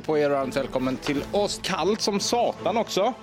på er varmt välkommen till oss. Kallt som satan också.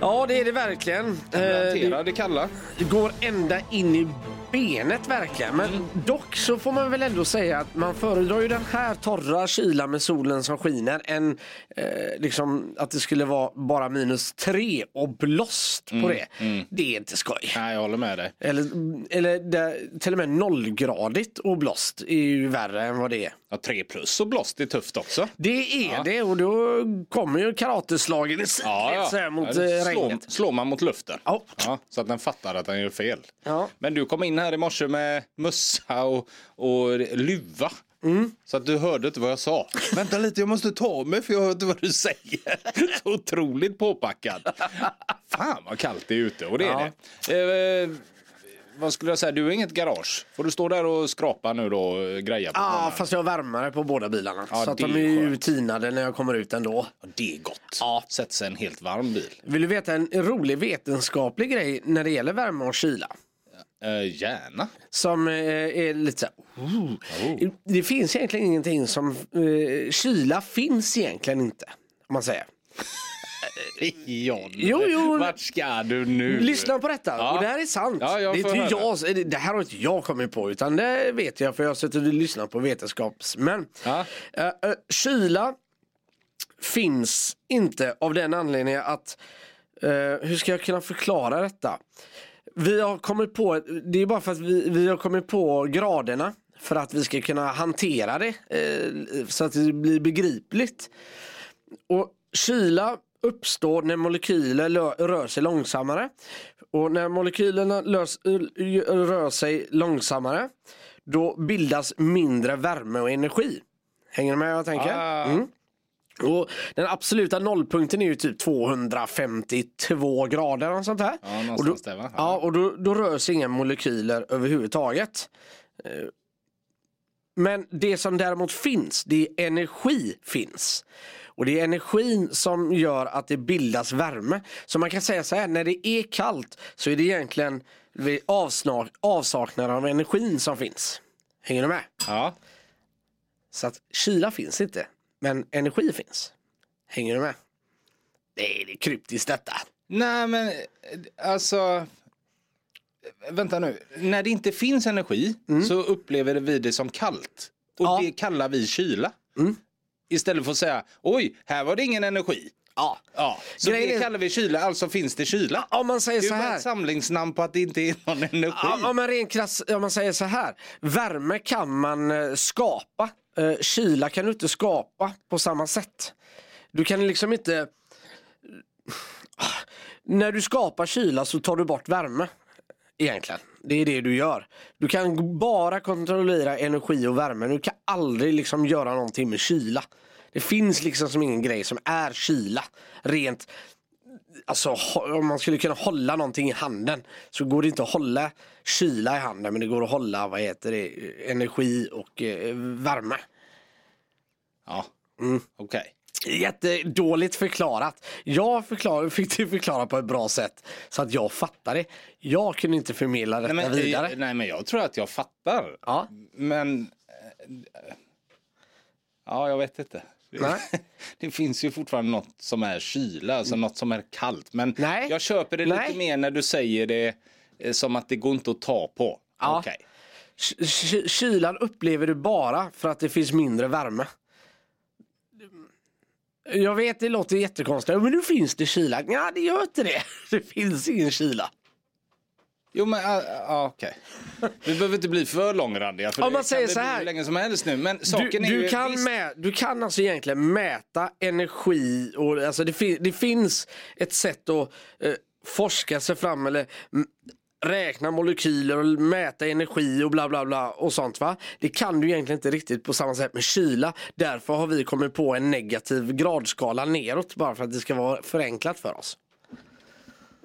Ja, det är det verkligen. Eh, Hantera det kalla. det går ända in i benet verkligen. Men dock så får man väl ändå säga att man föredrar ju den här torra kylan med solen som skiner än eh, liksom att det skulle vara bara minus tre och blåst på det. Det är inte skoj. Nej, jag håller med dig. Eller, eller det, till och med nollgradigt och blåst är ju värre än vad det är. Ja, tre plus och blåst är tufft också. Det är Ja. det och då kommer ju karateslagen i så här mot Ja, eh, slår, regnet. slår man mot luften. Ja. Ja, så att den fattar att den gör fel. Ja. Men du kom in här i morse med mössa och, och luva. Mm. Så att du hörde inte vad jag sa. Vänta lite, jag måste ta mig för jag hör inte vad du säger. Så otroligt påpackad. Fan vad kallt det är ute och det är det. Eh, vad skulle jag säga, du har inget garage. Får du stå där och skrapa nu då och greja på Ja, morgonen? fast jag har värmare på båda bilarna. Ja, så att de är ju tinade när jag kommer ut ändå. Ja, Det är gott. Ja. Sätt sig en helt varm bil. Vill du veta en rolig vetenskaplig grej när det gäller värme och kyla? Eh, gärna. Som eh, är lite så här, oh. Det finns egentligen ingenting som... Eh, kyla finns egentligen inte. Om man säger. John, Jo, jo. vart ska du nu? Lyssna på detta. Ja. Och det här är sant. Ja, det, är jag, det här har inte jag kommit på utan det vet jag för jag har suttit och lyssnat på vetenskapsmän. Ja. Eh, eh, kyla finns inte av den anledningen att eh, hur ska jag kunna förklara detta? Vi har kommit på, det är bara för att vi, vi har kommit på graderna för att vi ska kunna hantera det så att det blir begripligt. Och kyla uppstår när molekyler rör sig långsammare. Och när molekylerna lös, rör sig långsammare då bildas mindre värme och energi. Hänger du med vad jag tänker? Ah. Mm. Och den absoluta nollpunkten är ju typ 252 grader och sånt här. Ja, och då, där, va? Ja, och då, då rör sig inga molekyler överhuvudtaget. Eh, Men det som däremot finns, det är energi finns. Och det är energin som gör att det bildas värme. Så man kan säga så här, när det är kallt så är det egentligen avsaknad av energin som finns. Hänger du med? Ja. Så att kyla finns inte, men energi finns. Hänger du med? Det är det kryptiskt detta. Nej men eh, alltså. Vänta nu. När det inte finns energi så upplever vi det som kallt. Och Ja. det kallar vi kyla. Istället för att säga oj, här var det ingen energi. Ja. Ja, så Grejen det kallar vi kyla, alltså finns det kyla. Om man säger Det är så här. ett samlingsnamn på att det inte är någon energi. Ja, om man rent krass, om man säger så här. Värme kan man eh, skapa. Eh, kyla kan du inte skapa på samma sätt. Du kan liksom inte... När du skapar kyla så tar du bort värme. Egentligen. Det är det du gör. Du kan bara kontrollera energi och värme. Du kan aldrig liksom göra någonting med kyla. Det finns liksom som ingen grej som är kyla. Rent Alltså om man skulle kunna hålla någonting i handen så går det inte att hålla kyla i handen men det går att hålla vad heter det, energi och eh, värme. Ja, Mm. okej. Jättedåligt förklarat. Jag förklar, fick det förklara på ett bra sätt så att jag fattar det. Jag kunde inte förmedla detta Nej, men, vidare. eh, nej men jag tror att jag fattar. Ja. Men... eh, Ja, jag vet inte. Nej. Det finns ju fortfarande något som är kyla, alltså något som är kallt. Men Nej. jag köper det Nej. lite mer när du säger det eh, som att det går inte att ta på. Ja. Ky- Kylan upplever du bara för att det finns mindre värme. Jag vet det låter jättekonstigt, men nu finns det kyla. Ja, det gör inte det. Det finns ingen kyla. Jo men ah, ah, okej. Vi behöver inte bli för långrandiga för Om man det säger kan så bli här. länge som helst nu. Men Du, saken är du, kan mä, du kan alltså egentligen mäta energi och alltså det, fin, det finns ett sätt att eh, forska sig fram eller räkna molekyler och mäta energi och bla bla bla och sånt va. Det kan du egentligen inte riktigt på samma sätt med kyla. Därför har vi kommit på en negativ gradskala neråt bara för att det ska vara förenklat för oss.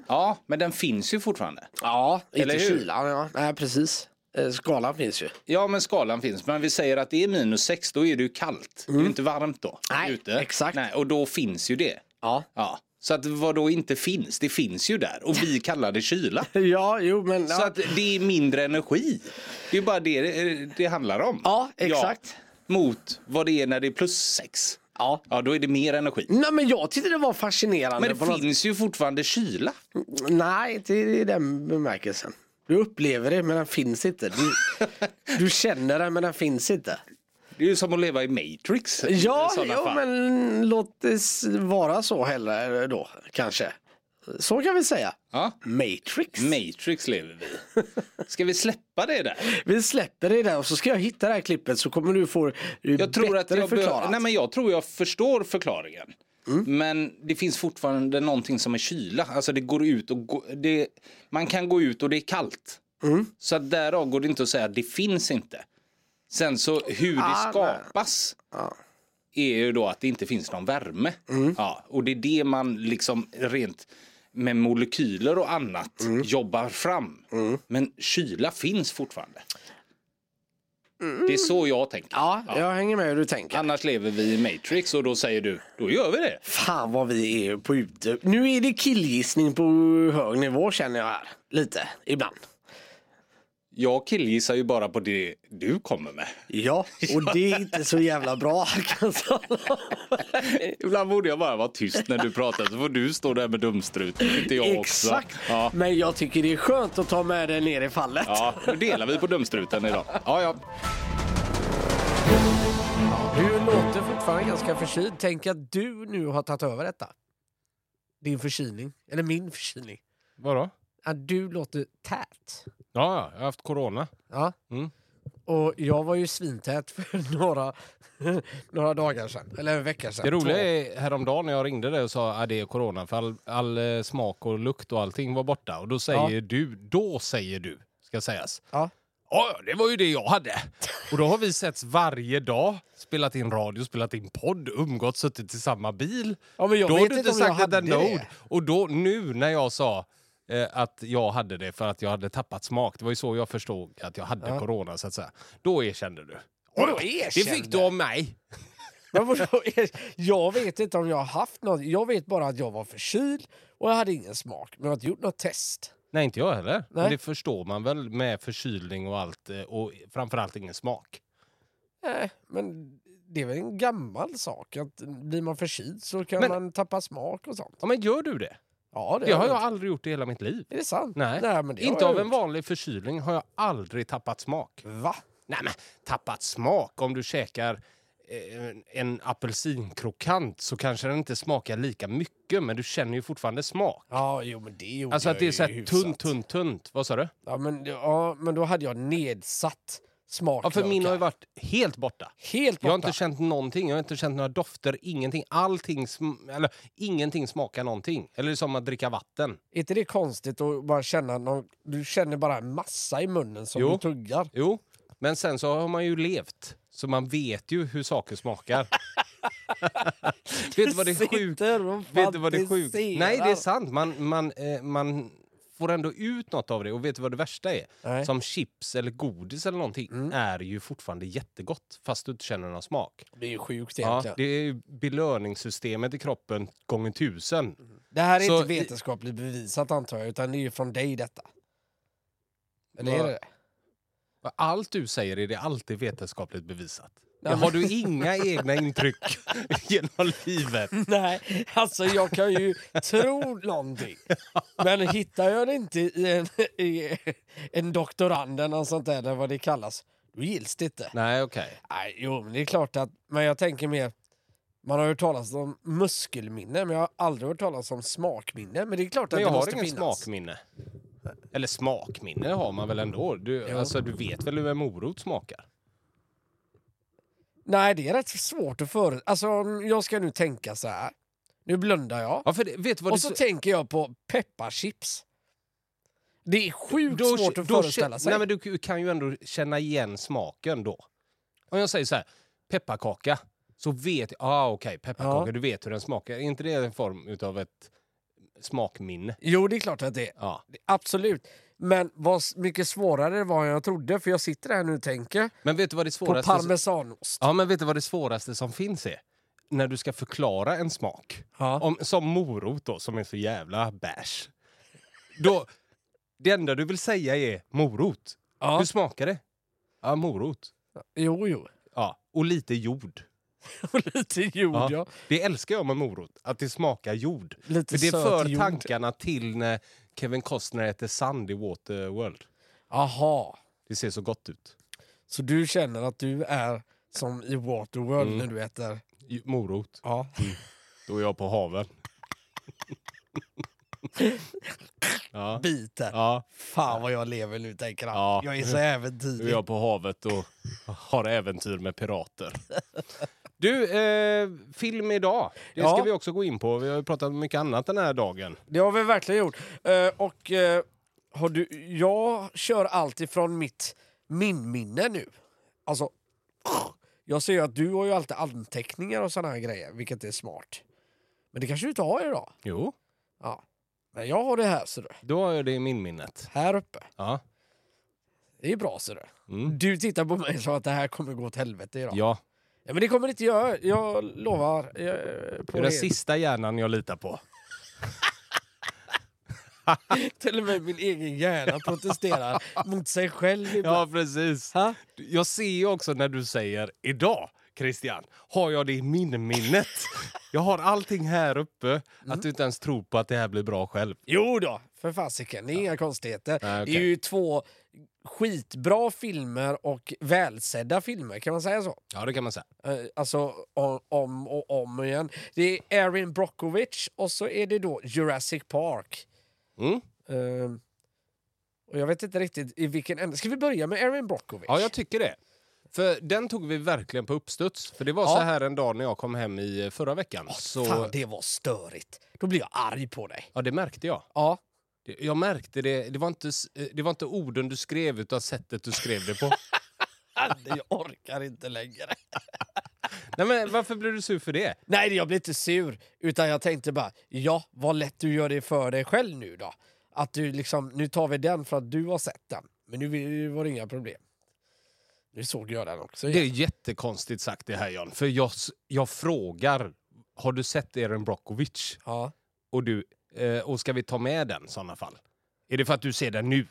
Ja, men den finns ju fortfarande. Ja, Eller inte hur? kyla. Ja. Nej, precis. Eh, Skalan finns ju. Ja, men skalan finns. Men vi säger att det är minus 6, då är det ju kallt. Det är ju inte varmt då. Nej, ute. exakt. Nej, och då finns ju det. Ja. Ja. Så att vad då inte finns, det finns ju där. Och vi kallar det kyla. Ja, jo men... Så Ja, att det är mindre energi. Det är bara det det, det handlar om. ja exakt. mot vad det är när det är plus sex. Ja. Ja, då är det mer energi. Nej men jag tyckte det var fascinerande. Men det något- finns ju fortfarande kyla. Nej, inte i den bemärkelsen. Du upplever det men den finns inte. Du, du känner den men den finns inte. Det är ju som att leva i Matrix. i Ja, sådana jo, fall. men låt det vara så heller då kanske. Så kan vi säga. Ja, Matrix. Matrix lever vi Ska vi släppa det där? vi släpper det där och så ska jag hitta det här klippet så kommer du få det Jag tror att bättre jag, förklarat. nej, men jag tror jag förstår förklaringen. Men det finns fortfarande någonting som är kyla. Alltså det går ut och gå, det, man kan gå ut och det är kallt. Så att därav går det inte att säga att det finns inte. Sen så hur det skapas är ju då att det inte finns någon värme. Ja, och det är det man liksom rent med molekyler och annat jobbar fram. Men kyla finns fortfarande. Det är så jag tänker. Ja, jag hänger med hur du tänker. Annars lever vi i Matrix och då säger du, då gör vi det. Fan vad vi är på ute. Nu är det killgissning på hög nivå känner jag här. Lite, ibland. Jag killgissar ju bara på det du kommer med. Ja, och det är inte så jävla bra. Ibland borde jag bara vara tyst när du pratar så får du stå där med dumstruten, inte jag också. Exakt. Ja. Men jag tycker det är skönt att ta med det ner i fallet. Ja, nu delar vi på dumstruten idag. Ja, ja. Du låter fortfarande ganska förkyld. Tänk att du nu har tagit över detta. Din förkylning. Eller min förkylning. Vadå? Att du låter tät. Ja, jag har haft corona. Ja. Mm. Och jag var ju svintät för några, några dagar sedan. Eller en vecka sedan. Det roliga är häromdagen när jag ringde dig och sa att det är corona för all, all eh, smak och lukt och allting var borta. Och då säger Ja. du, då säger du, ska sägas. Ja. Ja, det var ju det jag hade. Och då har vi setts varje dag, spelat in radio, spelat in podd, umgått, suttit i samma bil. Ja, men jag då vet har du inte inte sagt ett enda ord. Och då nu när jag sa eh, att jag hade det för att jag hade tappat smak, det var ju så jag förstod att jag hade Ja. corona så att säga. Då erkände du. Vadå Det erkände? fick du av mig. Jag vet inte om jag har haft något. Jag vet bara att jag var förkyld och jag hade ingen smak. Men jag har inte gjort något test. Nej, inte jag heller. Nej. Men det förstår man väl med förkylning och allt eh, och framförallt ingen smak. Nej, men det är väl en gammal sak. Att blir man förkyld så kan Men- man tappa smak och sånt. Ja, men gör du det? Ja, det, Det har jag aldrig gjort i hela mitt liv. Är det sant? Nej, men det har inte av en gjort. vanlig förkylning har jag aldrig tappat smak. Va? Nej, men tappat smak om du käkar eh, en apelsinkrokant så kanske den inte smakar lika mycket men du känner ju fortfarande smak. Ja, jo men det gjorde Alltså att det är så här tunt, tunt, tunt. Vad sa du? Ja men, ja, men då hade jag nedsatt Ja, smaklökar. för min har ju varit helt borta. Helt borta. Jag har inte känt någonting, jag har inte känt några dofter, ingenting. Allting, eller ingenting smakar någonting. Eller det är som att dricka vatten. Är inte det konstigt att bara känna någon... Du känner bara en massa i munnen som Jo. du tuggar. Jo, men sen så har man ju levt. Så man vet ju hur saker smakar. vet du vad det är sjukt? Vet du vad det är sjukt? Nej, det är sant. Man, man, eh, man får ändå ut något av det. Och vet du vad det värsta är? Nej. Som chips eller godis eller någonting är ju fortfarande jättegott fast du inte känner någon smak. Det är ju sjukt Ja, egentligen. det är ju belöningssystemet i kroppen gånger tusen. Det här är Så inte vetenskapligt bevisat antar jag, utan det är ju från dig detta. Eller är det det? Allt du säger är det alltid vetenskapligt bevisat. Nej, Har du inga egna intryck genom livet? Nej, alltså jag kan ju tro någonting. Men hittar jag det inte i en, i en doktorand eller något sånt där, eller vad det kallas, då gills det inte. Nej, okej. Nej, jo, men det är klart att, men jag tänker mer, man har hört talas om muskelminne, men jag har aldrig hört talas om smakminne. Men det är klart att Men jag det har måste ingen finnas. smakminne. Eller smakminne har man väl ändå? Du, Jo. alltså, du vet väl hur en morot smakar? Nej, det är rätt svårt att före... Alltså, jag ska nu tänka så här. Nu blundar jag. Ja, för det, vet du vad och det så tänker jag på pepparchips. Det är sjukt då, svårt att föreställa sig. Nej, men du kan ju ändå känna igen smaken då. Om jag säger så här, pepparkaka, så vet jag, ah, okej, pepparkaka, Ja. du vet hur den smakar. Är inte det en form av ett smakminne? Jo, det är klart att det är. Ja. Absolut. Men vad mycket svårare det var än jag trodde, för jag sitter här nu och tänker Men vet du vad det på svåraste... parmesanost. Ja, men vet du vad det svåraste som finns är? När du ska förklara en smak. Ja. Om, som morot då, som är så jävla bärs. Då, det enda du vill säga är morot. Ja. Hur smakar det? Ja, morot. Jo, jo. Ja. och lite jord. Och lite jord, ja. Ja. Det älskar jag med morot, att det smakar jord. Lite För det för jord. tankarna till när Kevin Costner äter sand i Waterworld. Aha. Det ser så gott ut. Så du känner att du är som i Waterworld Mm. när du äter... I- Morot, Ja. då är jag på haven. ja. Biter. ja, Fan vad jag lever nu tänker han. Ja. Jag är så då är äventyrlig. jag på havet och har äventyr med pirater. Du, eh, film idag. Det ska Ja. vi också gå in på. Vi har ju pratat om mycket annat den här dagen. Det har vi verkligen gjort. Eh, och eh, har du, jag kör allt ifrån mitt min-minne nu. Alltså, jag ser ju att du har ju alltid anteckningar och såna här grejer, vilket är smart. Men det kanske du inte har idag? Jo, Ja. Men jag har det här, ser du. då har jag det i min minnet. Här uppe. Ja. Det är bra, ser du. Mm. Du tittar på mig som att det här kommer gå åt helvete idag. Ja, Ja, men det kommer det inte göra. Jag lovar. eh, det är den sista hjärnan jag litar på. Till och med min egen hjärna protesterar mot sig själv Ja, ibland. precis. Ha? Jag ser ju också när du säger idag, Christian, har jag det i min minnet. Jag har allting här uppe, Mm. att du inte ens tror på att det här blir bra själv. Jo då, för fasiken. Det är inga konstigheter. Nej, Det är ju två skitbra filmer och välsedda filmer, kan man säga så? Ja, det kan man säga. Eh, Alltså om, och om igen. Det är Erin Brockovich och så är det då Jurassic Park. Mm. Eh, och jag vet inte riktigt i vilken ände. Ska vi börja med Erin Brockovich? Ja, jag tycker det. För den tog vi verkligen på uppstuds. För det var Ja. så här en dag när jag kom hem i eh, förra veckan. så, Fan, det var störigt. Då blir jag arg på dig. Ja, det märkte jag. Ja. Jag märkte det. Det var, inte, eh, det var inte orden du skrev, utan sättet du skrev det på. Jag orkar inte längre. Nej, men varför blev du sur för det? Nej, jag blev inte sur. Utan jag tänkte bara, ja, vad lätt du gör det för dig själv nu då. Att du liksom, nu tar vi den för att du har sett den. Men nu var det inga problem. Nu såg jag den också. Det är jättekonstigt sagt det här, Jan. För jag, jag frågar, har du sett Erin Brockovich? Ja. Och, du, eh, och ska vi ta med den i sådana fall? Är det för att du ser den nu?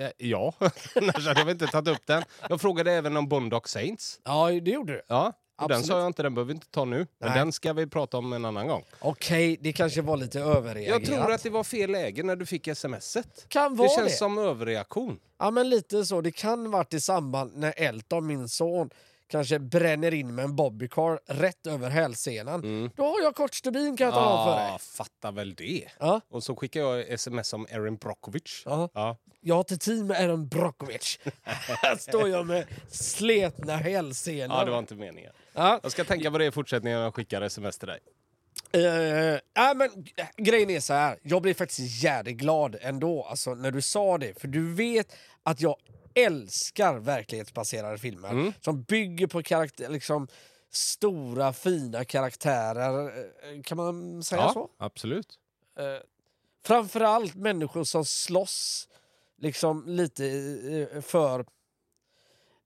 Eh, ja, annars hade jag väl inte tagit upp den. Jag frågade även om Bondock Saints. ja, det gjorde du. Ja, och den Absolut. sa jag inte, den behöver vi inte ta nu. Men Nej. den ska vi prata om en annan gång. Okej, det kanske var lite överreagerat. Jag tror att det var fel läge när du fick smset. kan Det vara känns det. som överreaktion. Ja, men lite så. Det kan varit i samband när Elton, min son, kanske bränner in med en bobbycar rätt över hälsenan. Då har jag kort stubin kan jag tala om för dig. Ja, fatta väl det. Ja. Och så skickar jag sms om Erin Brockovich. Ja. Ja. Jag har ett team med Aaron Brockovich. Här står jag med sletna hälsenor. ja, det var inte meningen. Ja. Jag ska tänka på det i fortsättningen när jag skickar sms till dig. Eh, ja, men, eh, grejen är så här, jag blev faktiskt jävligt glad ändå alltså, när du sa det. För du vet att jag älskar verklighetsbaserade filmer Mm. som bygger på karaktär, liksom, stora fina karaktärer. Eh, Kan man säga så? absolut. Eh, framförallt människor som slåss liksom lite eh, för...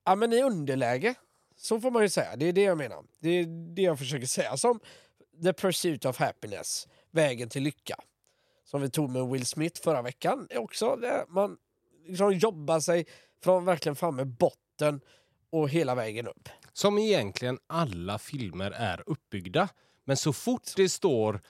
Ja, men i underläge. Så får man ju säga. Det är det jag menar. Det är det jag försöker säga. Som The Pursuit of Happiness, Vägen till lycka. Som vi tog med Will Smith förra veckan. är Också där man liksom jobbar sig från verkligen framme botten och hela vägen upp. Som egentligen alla filmer är uppbyggda. Men så fort det står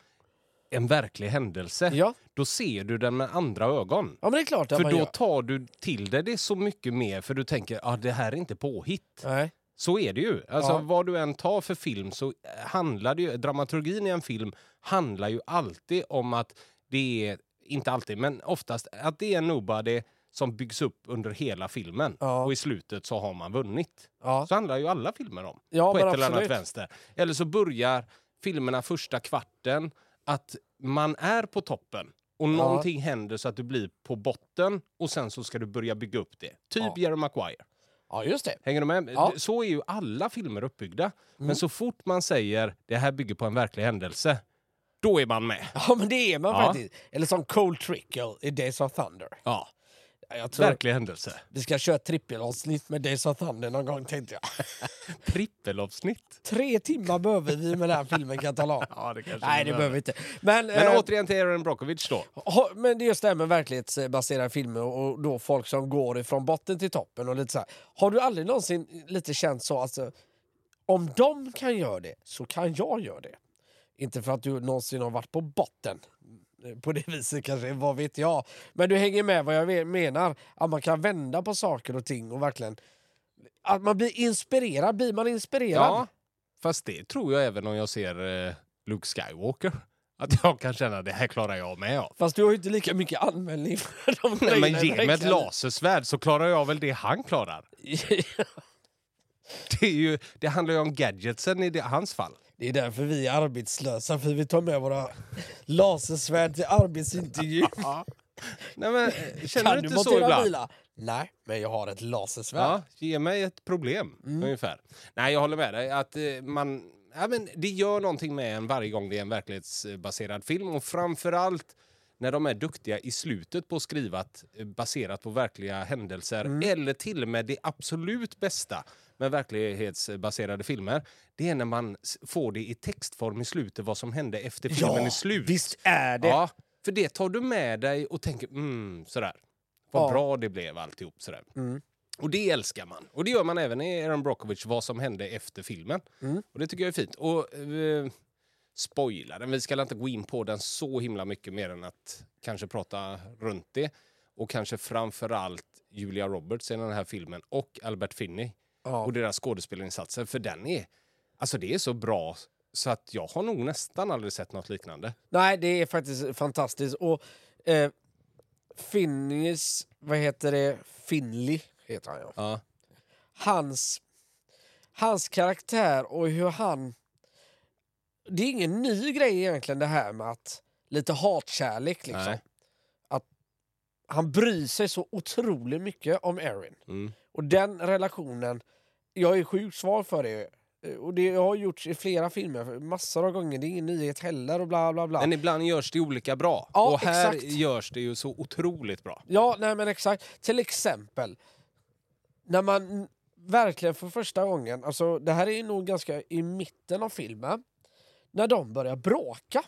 en verklig händelse, Ja, då ser du den med andra ögon. ja men det är klart För då gör. tar du till dig det så mycket mer, för du tänker att ah, det här är inte påhitt. Nej. Så är det ju. Alltså, Ja. Vad du än tar för film så handlar det ju, dramaturgin i en film handlar ju alltid om att det är, inte alltid, men oftast att det är nobody som byggs upp under hela filmen Ja. och i slutet så har man vunnit. Ja. Så handlar ju alla filmer om. Ja, på ett eller annat vänster. Eller så börjar filmerna första kvarten att man är på toppen och någonting händer så att du blir på botten och sen så ska du börja bygga upp det. Typ. Jerry Maguire. Ja, just det. Hänger du med? Ja. Mm. Så är ju alla filmer uppbyggda. Men så fort man säger det här bygger på en verklig händelse, då är man med. Ja, men det är man Ja. faktiskt. Eller som Cold Trickle i Days of Thunder. Ja, Jag tror verklig händelse. vi ska köra trippelavsnitt med Days of Thunder någon gång tänkte jag. Trippelavsnitt. Tre timmar behöver vi med den här filmen kan jag tala om. Ja, det kanske Nej, det behöver vi inte. Men, Men eh, återigen till Aaron Brockovich då. men det är just det här med verklighetsbaserade filmer och då folk som går ifrån botten till toppen och lite så här. Har du aldrig någonsin lite känt så, alltså, om de kan göra det så kan jag göra det. Inte för att du någonsin har varit på botten på det viset kanske, vad vet jag. Men du hänger med vad jag menar. Att man kan vända på saker och ting och verkligen... Att man blir inspirerad. Blir man inspirerad? Ja, fast det tror jag även om jag ser eh, Luke Skywalker. Att jag kan känna det här klarar jag med av. Fast du har ju inte lika mycket användning för de Nej, men ge mig ett lasersvärd så klarar jag väl det han klarar. Det, är ju, det handlar ju om gadgetsen i det, hans fall. Det är därför vi är arbetslösa, för vi tar med våra lasersvärd till arbetsintervju. Nej, men, eh, känner Kan du inte så ibland? bilar? Nej, men jag har ett lasersvärd. Ja, ge mig ett problem, ungefär. Nej, jag håller med dig. Att eh, man, ja, men det gör någonting med en varje gång det är en verklighetsbaserad film. Och framförallt när de är duktiga i slutet på att skriva eh, baserat på verkliga händelser. Eller till och med det absolut bästa med verklighetsbaserade filmer. Det är när man får det i textform i slutet vad som hände efter filmen är slut. visst är det. Ja, för det tar du med dig och tänker mm, sådär. Vad Ja. bra det blev alltihop sådär. Mm. Och det älskar man. Och det gör man även i Aaron Brockovich, vad som hände efter filmen. Mm. Och det tycker jag är fint. Och eh, spoila den, vi ska inte gå in på den så himla mycket mer än att kanske prata runt det. Och kanske framförallt Julia Roberts i den här filmen och Albert Finney Ja. och deras skådespelarinsatser. För den är, alltså det är så bra så att jag har nog nästan aldrig sett något liknande. Nej, det är faktiskt fantastiskt. Och eh, Finneys, vad heter det, Finley heter han ja. Ja. Hans, hans karaktär och hur han... Det är ingen ny grej egentligen det här med att lite hatkärlek liksom. Nej. Att han bryr sig så otroligt mycket om Erin. Mm. Och den relationen, jag är sjukt svag för det. Eh, Och det har gjorts i flera filmer, massor av gånger. Det är ingen nyhet heller och bla bla bla. Men ibland görs det olika bra. Ja, och här exakt. görs det ju så otroligt bra. Ja, nej men exakt. Till exempel, när man verkligen för första gången, alltså det här är nog ganska i mitten av filmen, när de börjar bråka.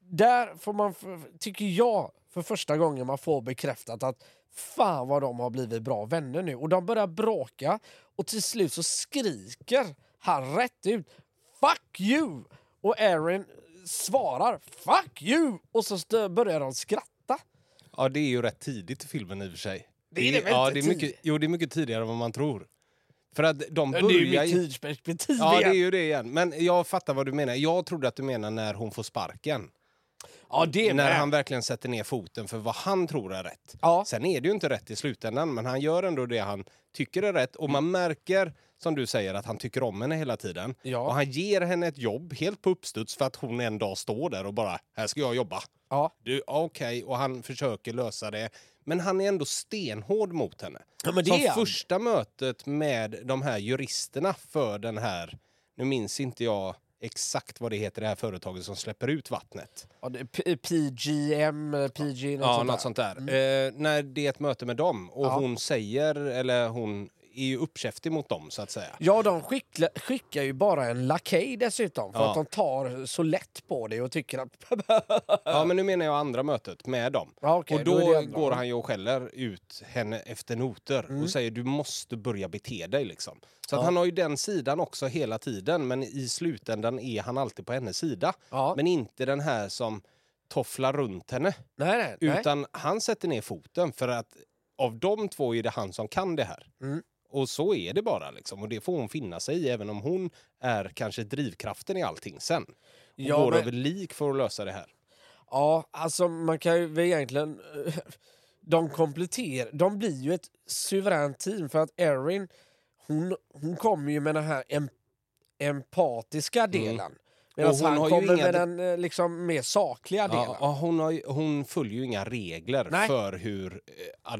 Där får man, tycker jag, för första gången man får bekräftat att fan vad de har blivit bra vänner nu. Och de börjar bråka och till slut så skriker han rätt ut Fuck you! Och Erin svarar Fuck you! Och så börjar de skratta. Ja, det är ju rätt tidigt i filmen i och för sig. Det är det väl ja, det är mycket? Jo, det är mycket tidigare än vad man tror. För att de Det är börjar ju mitt tidsperspektiv Ja, det igen. är ju det igen. Men jag fattar vad du menar. Jag trodde att du menar när hon får sparken. Ja, det är När han verkligen sätter ner foten för vad han tror är rätt. Ja. Sen är det ju inte rätt i slutändan, men han gör ändå det han tycker är rätt. Och man märker, som du säger, att han tycker om henne hela tiden. Ja. Och han ger henne ett jobb helt på uppstuds för att hon en dag står där och bara, här ska jag jobba. Ja. Du, okej, och han försöker lösa det. Men han är ändå stenhård mot henne. Ja, men det Som första mötet med de här juristerna för den här, nu minns inte jag exakt vad det heter, det här företaget som släpper ut vattnet. Ja, PGM, eh, PG, något Ja, sånt något där. sånt där. Eh, när det är ett möte med dem och Ja. hon säger, eller hon är ju uppkäftig mot dem så att säga. Ja, de skickla, skickar ju bara en lakej dessutom för Ja. att de tar så lätt på det och tycker att... Ja, men nu menar jag andra mötet med dem. Ja, okej, och då då går han ju och skäller ut henne efter noter Mm. och säger du måste börja bete dig liksom. Så Ja. han har ju den sidan också hela tiden men i slutändan är han alltid på hennes sida. Ja. Men inte den här som tofflar runt henne. nej, nej, nej. Utan han sätter ner foten för att av de två är det han som kan det här. Mm. Och så är det bara liksom. Och det får hon finna sig i även om hon är kanske drivkraften i allting sen. Och Ja, går men- över lik för att lösa det här. Ja, alltså man kan ju väl egentligen... De kompletterar, de blir ju ett suveränt team för att Erin, hon, hon kommer ju med den här em, empatiska delen. Medan Mm. Och hon han kommer inga- med den eh, liksom mer sakliga delen. Ja, hon, har, hon följer ju inga regler Nej. för hur eh,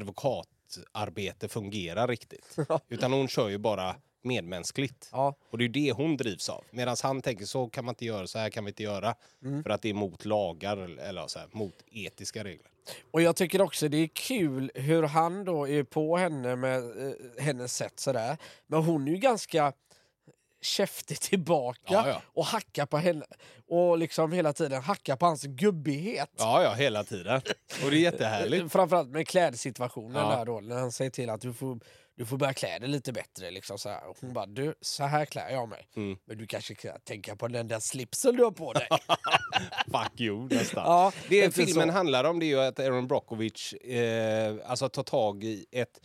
advokatarbete fungerar riktigt. Utan hon kör ju bara medmänskligt. Ja. Och det är det hon drivs av. Medan han tänker så kan man inte göra, så här kan vi inte göra. Mm. För att det är mot lagar eller så här, mot etiska regler. Och jag tycker också det är kul hur han då är på henne med eh, hennes sätt sådär. Men hon är ju ganska käftig tillbaka Ja, ja. och hackar på henne. Och liksom hela tiden hackar på hans gubbighet. Ja, ja, hela tiden. Och det är jättehärligt. Framförallt med klädsituationen Ja. där då, när han säger till att du får, du får börja klä dig lite bättre. Liksom, så här. Och hon bara, du, så här klär jag mig. Mm. Men du kanske kan tänka på den där slipsen du har på dig. Fuck you nästan. Ja, det filmen så. handlar om det är ju att Aaron Brockovich eh, alltså tar tag i ett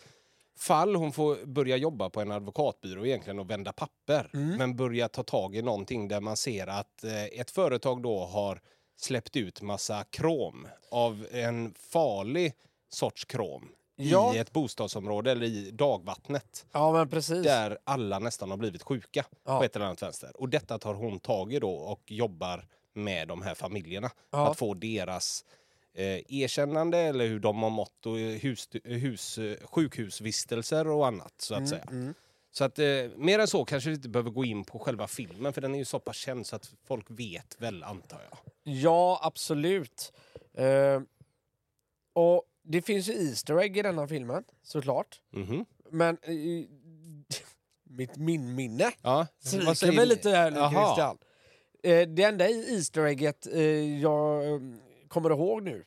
fall. Hon får börja jobba på en advokatbyrå egentligen och vända papper. Mm. Men börja ta tag i någonting där man ser att eh, ett företag då har släppt ut massa krom av en farlig sorts krom Ja. i ett bostadsområde eller i dagvattnet ja, men precis. där alla nästan har blivit sjuka Ja. på ett eller annat vänster. Och detta tar hon tag i då och jobbar med de här familjerna. Att få deras eh, erkännande eller hur de har mått och hus, hus, sjukhusvistelser och annat så att Mm, säga. Så att eh, mer än så kanske vi inte behöver gå in på själva filmen för den är ju så pass känd så att folk vet väl antar jag. Ja, absolut. Eh, och det finns ju Easter egg i denna filmen, såklart. Mhm. Men eh, mitt min minne Ja, sviker mig lite här nu. Christian. Eh, det enda Easter egget eh, jag eh, kommer ihåg nu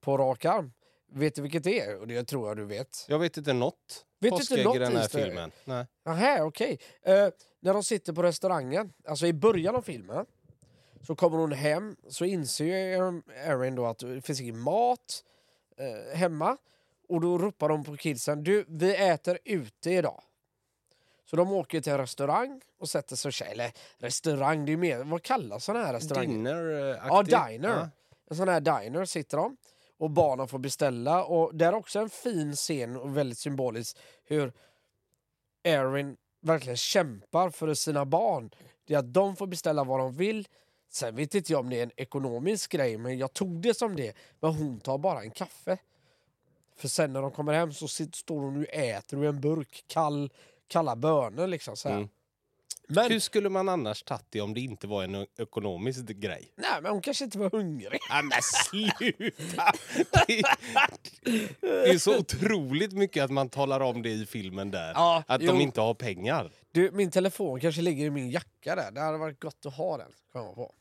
på rak arm, vet du vilket det är? Och det tror jag du vet. Jag vet inte något Vet du inte påskägg något i den här filmen. Nej. Nähä, okej. Eh, när de sitter på restaurangen, alltså i början av filmen, så kommer hon hem, så inser Erin- då att det finns ingen mat eh, hemma. Och då ropar de på kidsen, du, vi äter ute idag. Så de åker till en restaurang och sätter sig och. Eller restaurang, det är mer, vad kallas sådana här restauranger? Dinner Ja, diner. En sån här diner sitter de. Och barnen får beställa. Och där är också en fin scen och väldigt symboliskt hur Erin verkligen kämpar för sina barn. Det är att de får beställa vad de vill. Sen vet inte jag om det är en ekonomisk grej, men jag tog det som det. Men hon tar bara en kaffe. För sen när de kommer hem så står hon och äter ur en burk kall, kalla bönor liksom så här. Mm. Men, Hur skulle man annars tagit det om det inte var en ekonomisk grej? nej, men hon kanske inte var hungrig. Ja, men sluta! Det, det är så otroligt mycket att man talar om det i filmen där. Ja, att jo. de inte har pengar. Du, min telefon kanske ligger i min jacka där. Det hade varit gott att ha den. Kom jag på.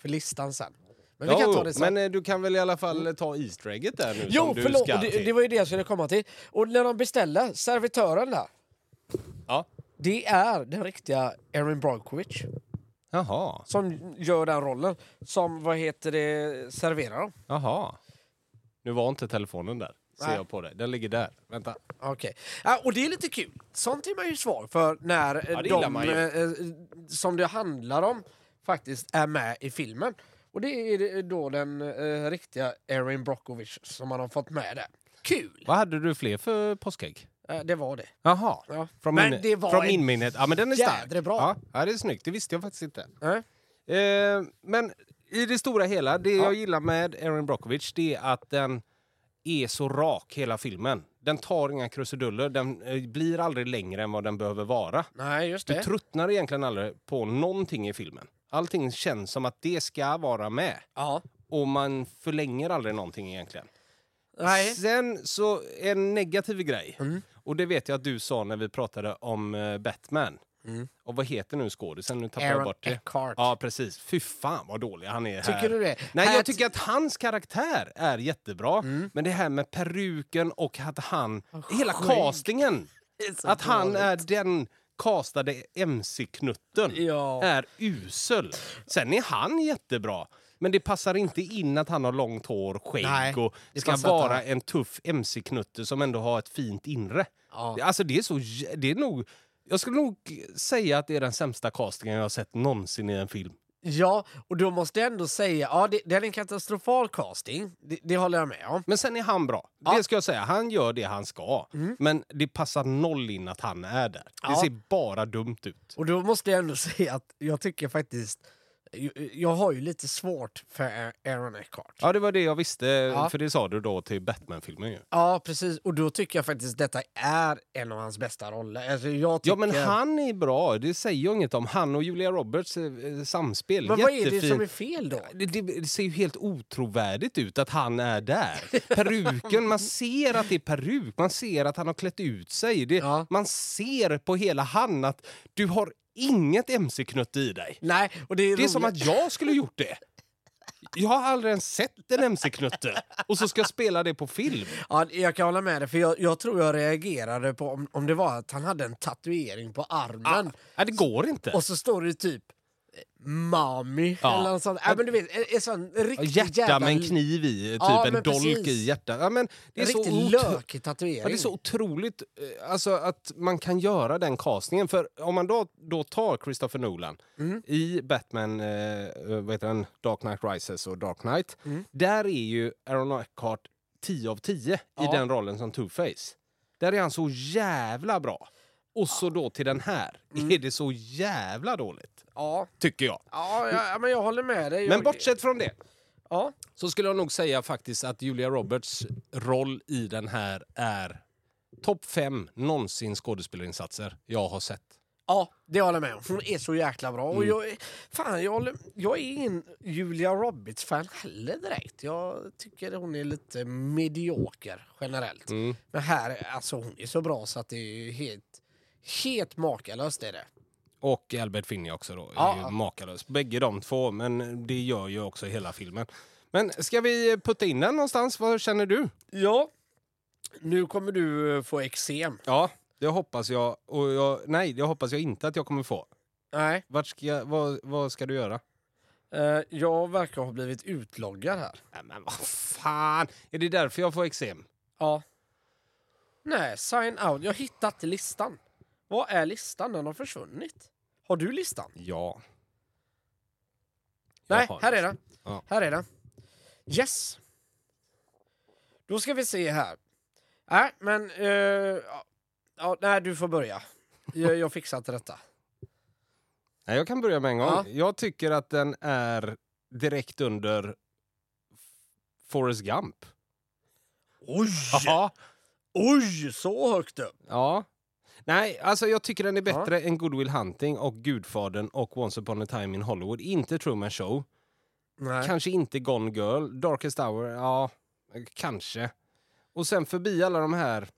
För listan sen. Men vi kan ta det sen. men eh, du kan väl i alla fall ta Easter egget där nu jo, som du förlåt. ska och Det, till. det var ju det jag skulle komma till. Och när de beställer, servitören där. Ja. Det är den riktiga Erin Brockovich Jaha, som gör den rollen. Som, vad heter det, serverar dem. jaha. Nu var inte telefonen där, ser Nej. jag på dig. Den ligger där. Vänta. Okej. Ja, och det är lite kul. Sånt är man ju svag för när eh, Ja, det gillar de man ju. eh, eh, som det handlar om faktiskt är med i filmen. Och det är då den eh, riktiga Erin Brockovich som man har fått med där. Kul! Vad hade du fler för påskägg? Eh, det var det. Jaha, Ja. från, Men min, det var från en minminnet. Ja, men den är stark. bra. Ja, ja, det är snyggt. Det visste jag faktiskt inte. Eh? Eh, men i det stora hela, det Ja. jag gillar med Erin Brockovich det är att den är så rak hela filmen. Den tar inga krusiduller, den eh, blir aldrig längre än vad den behöver vara. Nej, just Du det. tröttnar egentligen aldrig på någonting i filmen. Allting känns som att det ska vara med. Ja. Och man förlänger aldrig någonting egentligen. Nej. Sen så en negativ grej. Mm. Och det vet jag att du sa när vi pratade om eh, Batman. Mm. Och vad heter nu skådisen? Nu tappar jag Aaron bort det. Eckhart. Ja, precis. Fy fan vad dålig han är här. Tycker du det? Nej, jag tycker att hans karaktär är jättebra. Mm. Men det här med peruken och att han... Hela castingen! Att han är den castade MC-knutten Ja. är usel. Sen är han jättebra. Men det passar inte in att han har långt hår, skägg Nej, och det ska vara en tuff MC-knutte som ändå har ett fint inre. Ja. Alltså det är så... Det är nog... Jag skulle nog säga att det är den sämsta castingen jag har sett någonsin i en film. Ja, och då måste jag ändå säga, ja det, det är en katastrofal casting. Det, det håller jag med om. Men sen är han bra. Ja. Mm. Det ska jag säga. Han gör det han ska. Men det passar noll in att han är där. Det Ja. ser bara dumt ut. Och då måste jag ändå säga att jag tycker faktiskt, jag, har ju lite svårt för Aaron Eckhart. Ja, det var det jag visste. Ja. För det sa du då till Batman-filmen ju. Ja, precis. Och då tycker jag faktiskt detta är en av hans bästa roller. Alltså, jag tycker... Ja, men han är bra. Det säger jag inget om. Han och Julia Roberts eh, samspel. Men vad är det Jättefin. som är fel då? Det, det, det ser ju helt otrovärdigt ut att han är där. Peruken, man ser att det är peruk. Man ser att han har klätt ut sig. Det, Ja. Man ser på hela han att du har inget mc-knutte i dig. Nej, och det är, Det är roligt. som att jag skulle gjort det. Jag har aldrig ens sett en MC-knutte och så ska jag spela det på film. Ja, jag kan hålla med dig, för jag, jag tror jag reagerade på om, om det var att han hade en tatuering på armen. Nej, det går inte. Och så står det typ Mami Ja. eller något sånt. Ja, men du vet, en, en sån riktigt Hjärta jävla... med en kniv i, typ Ja, en dolk precis. i hjärtat. Ja, men det är En riktigt otro- lökig tatuering. Ja, det är så otroligt eh, alltså, att man kan göra den castingen. För om man då, då tar Christopher Nolan Mm. i Batman eh, vad heter den? Dark Knight Rises och Dark Knight. Mm. Där är ju Aaron Eckhart 10 av 10 Ja. i den rollen som Two-Face. Där är han så jävla bra. Och så då till den här Mm. är det så jävla dåligt. Ja, Tycker jag. ja, ja, men jag håller med dig. Men bortsett från det Ja, så skulle jag nog säga faktiskt att Julia Roberts roll i den här är topp fem någonsin skådespelarinsatser jag har sett. ja, det håller jag med om. Hon är så jäkla bra. Mm. Och jag, är- fan, jag, håller, jag är ingen Julia Roberts-fan heller direkt. Jag tycker hon är lite medioker generellt. Mm. Men här, alltså hon är så bra så att det är helt, helt makalöst är det. Och Albert Finney också då. Är Ja. ju makalös. Bägge de två, men det gör ju också hela filmen. Men ska vi putta in den någonstans? Vad känner du? Ja. Nu kommer du eh, få eksem. Ja, det hoppas jag. Och jag nej, det hoppas jag inte att jag kommer få. Nej, Vart ska jag, vad, vad ska du göra? eh, jag verkar ha blivit utloggad här. Nej, men vad fan! Är det därför jag får eksem? Ja. Nej, sign out. Jag har hittat listan. Vad är listan? Den har försvunnit. Har du listan? Ja. Jag Nej, har här är den. Ja. Här är den. Yes. Då ska vi se här. Nej, men... eh, ja, ja, nej, du får börja. Jag, jag fixar till detta. Nej, jag kan börja med en gång. Ja. Jag tycker att den är direkt under Forrest Gump. Oj! Ja. Oj, så högt upp! ja. Nej, alltså jag tycker den är bättre än Good Will Hunting och Gudfadern och Once upon a time in Hollywood. Inte Truman Show. Nej. Kanske inte Gone Girl. Darkest Hour, ja, kanske. Och sen förbi alla de här...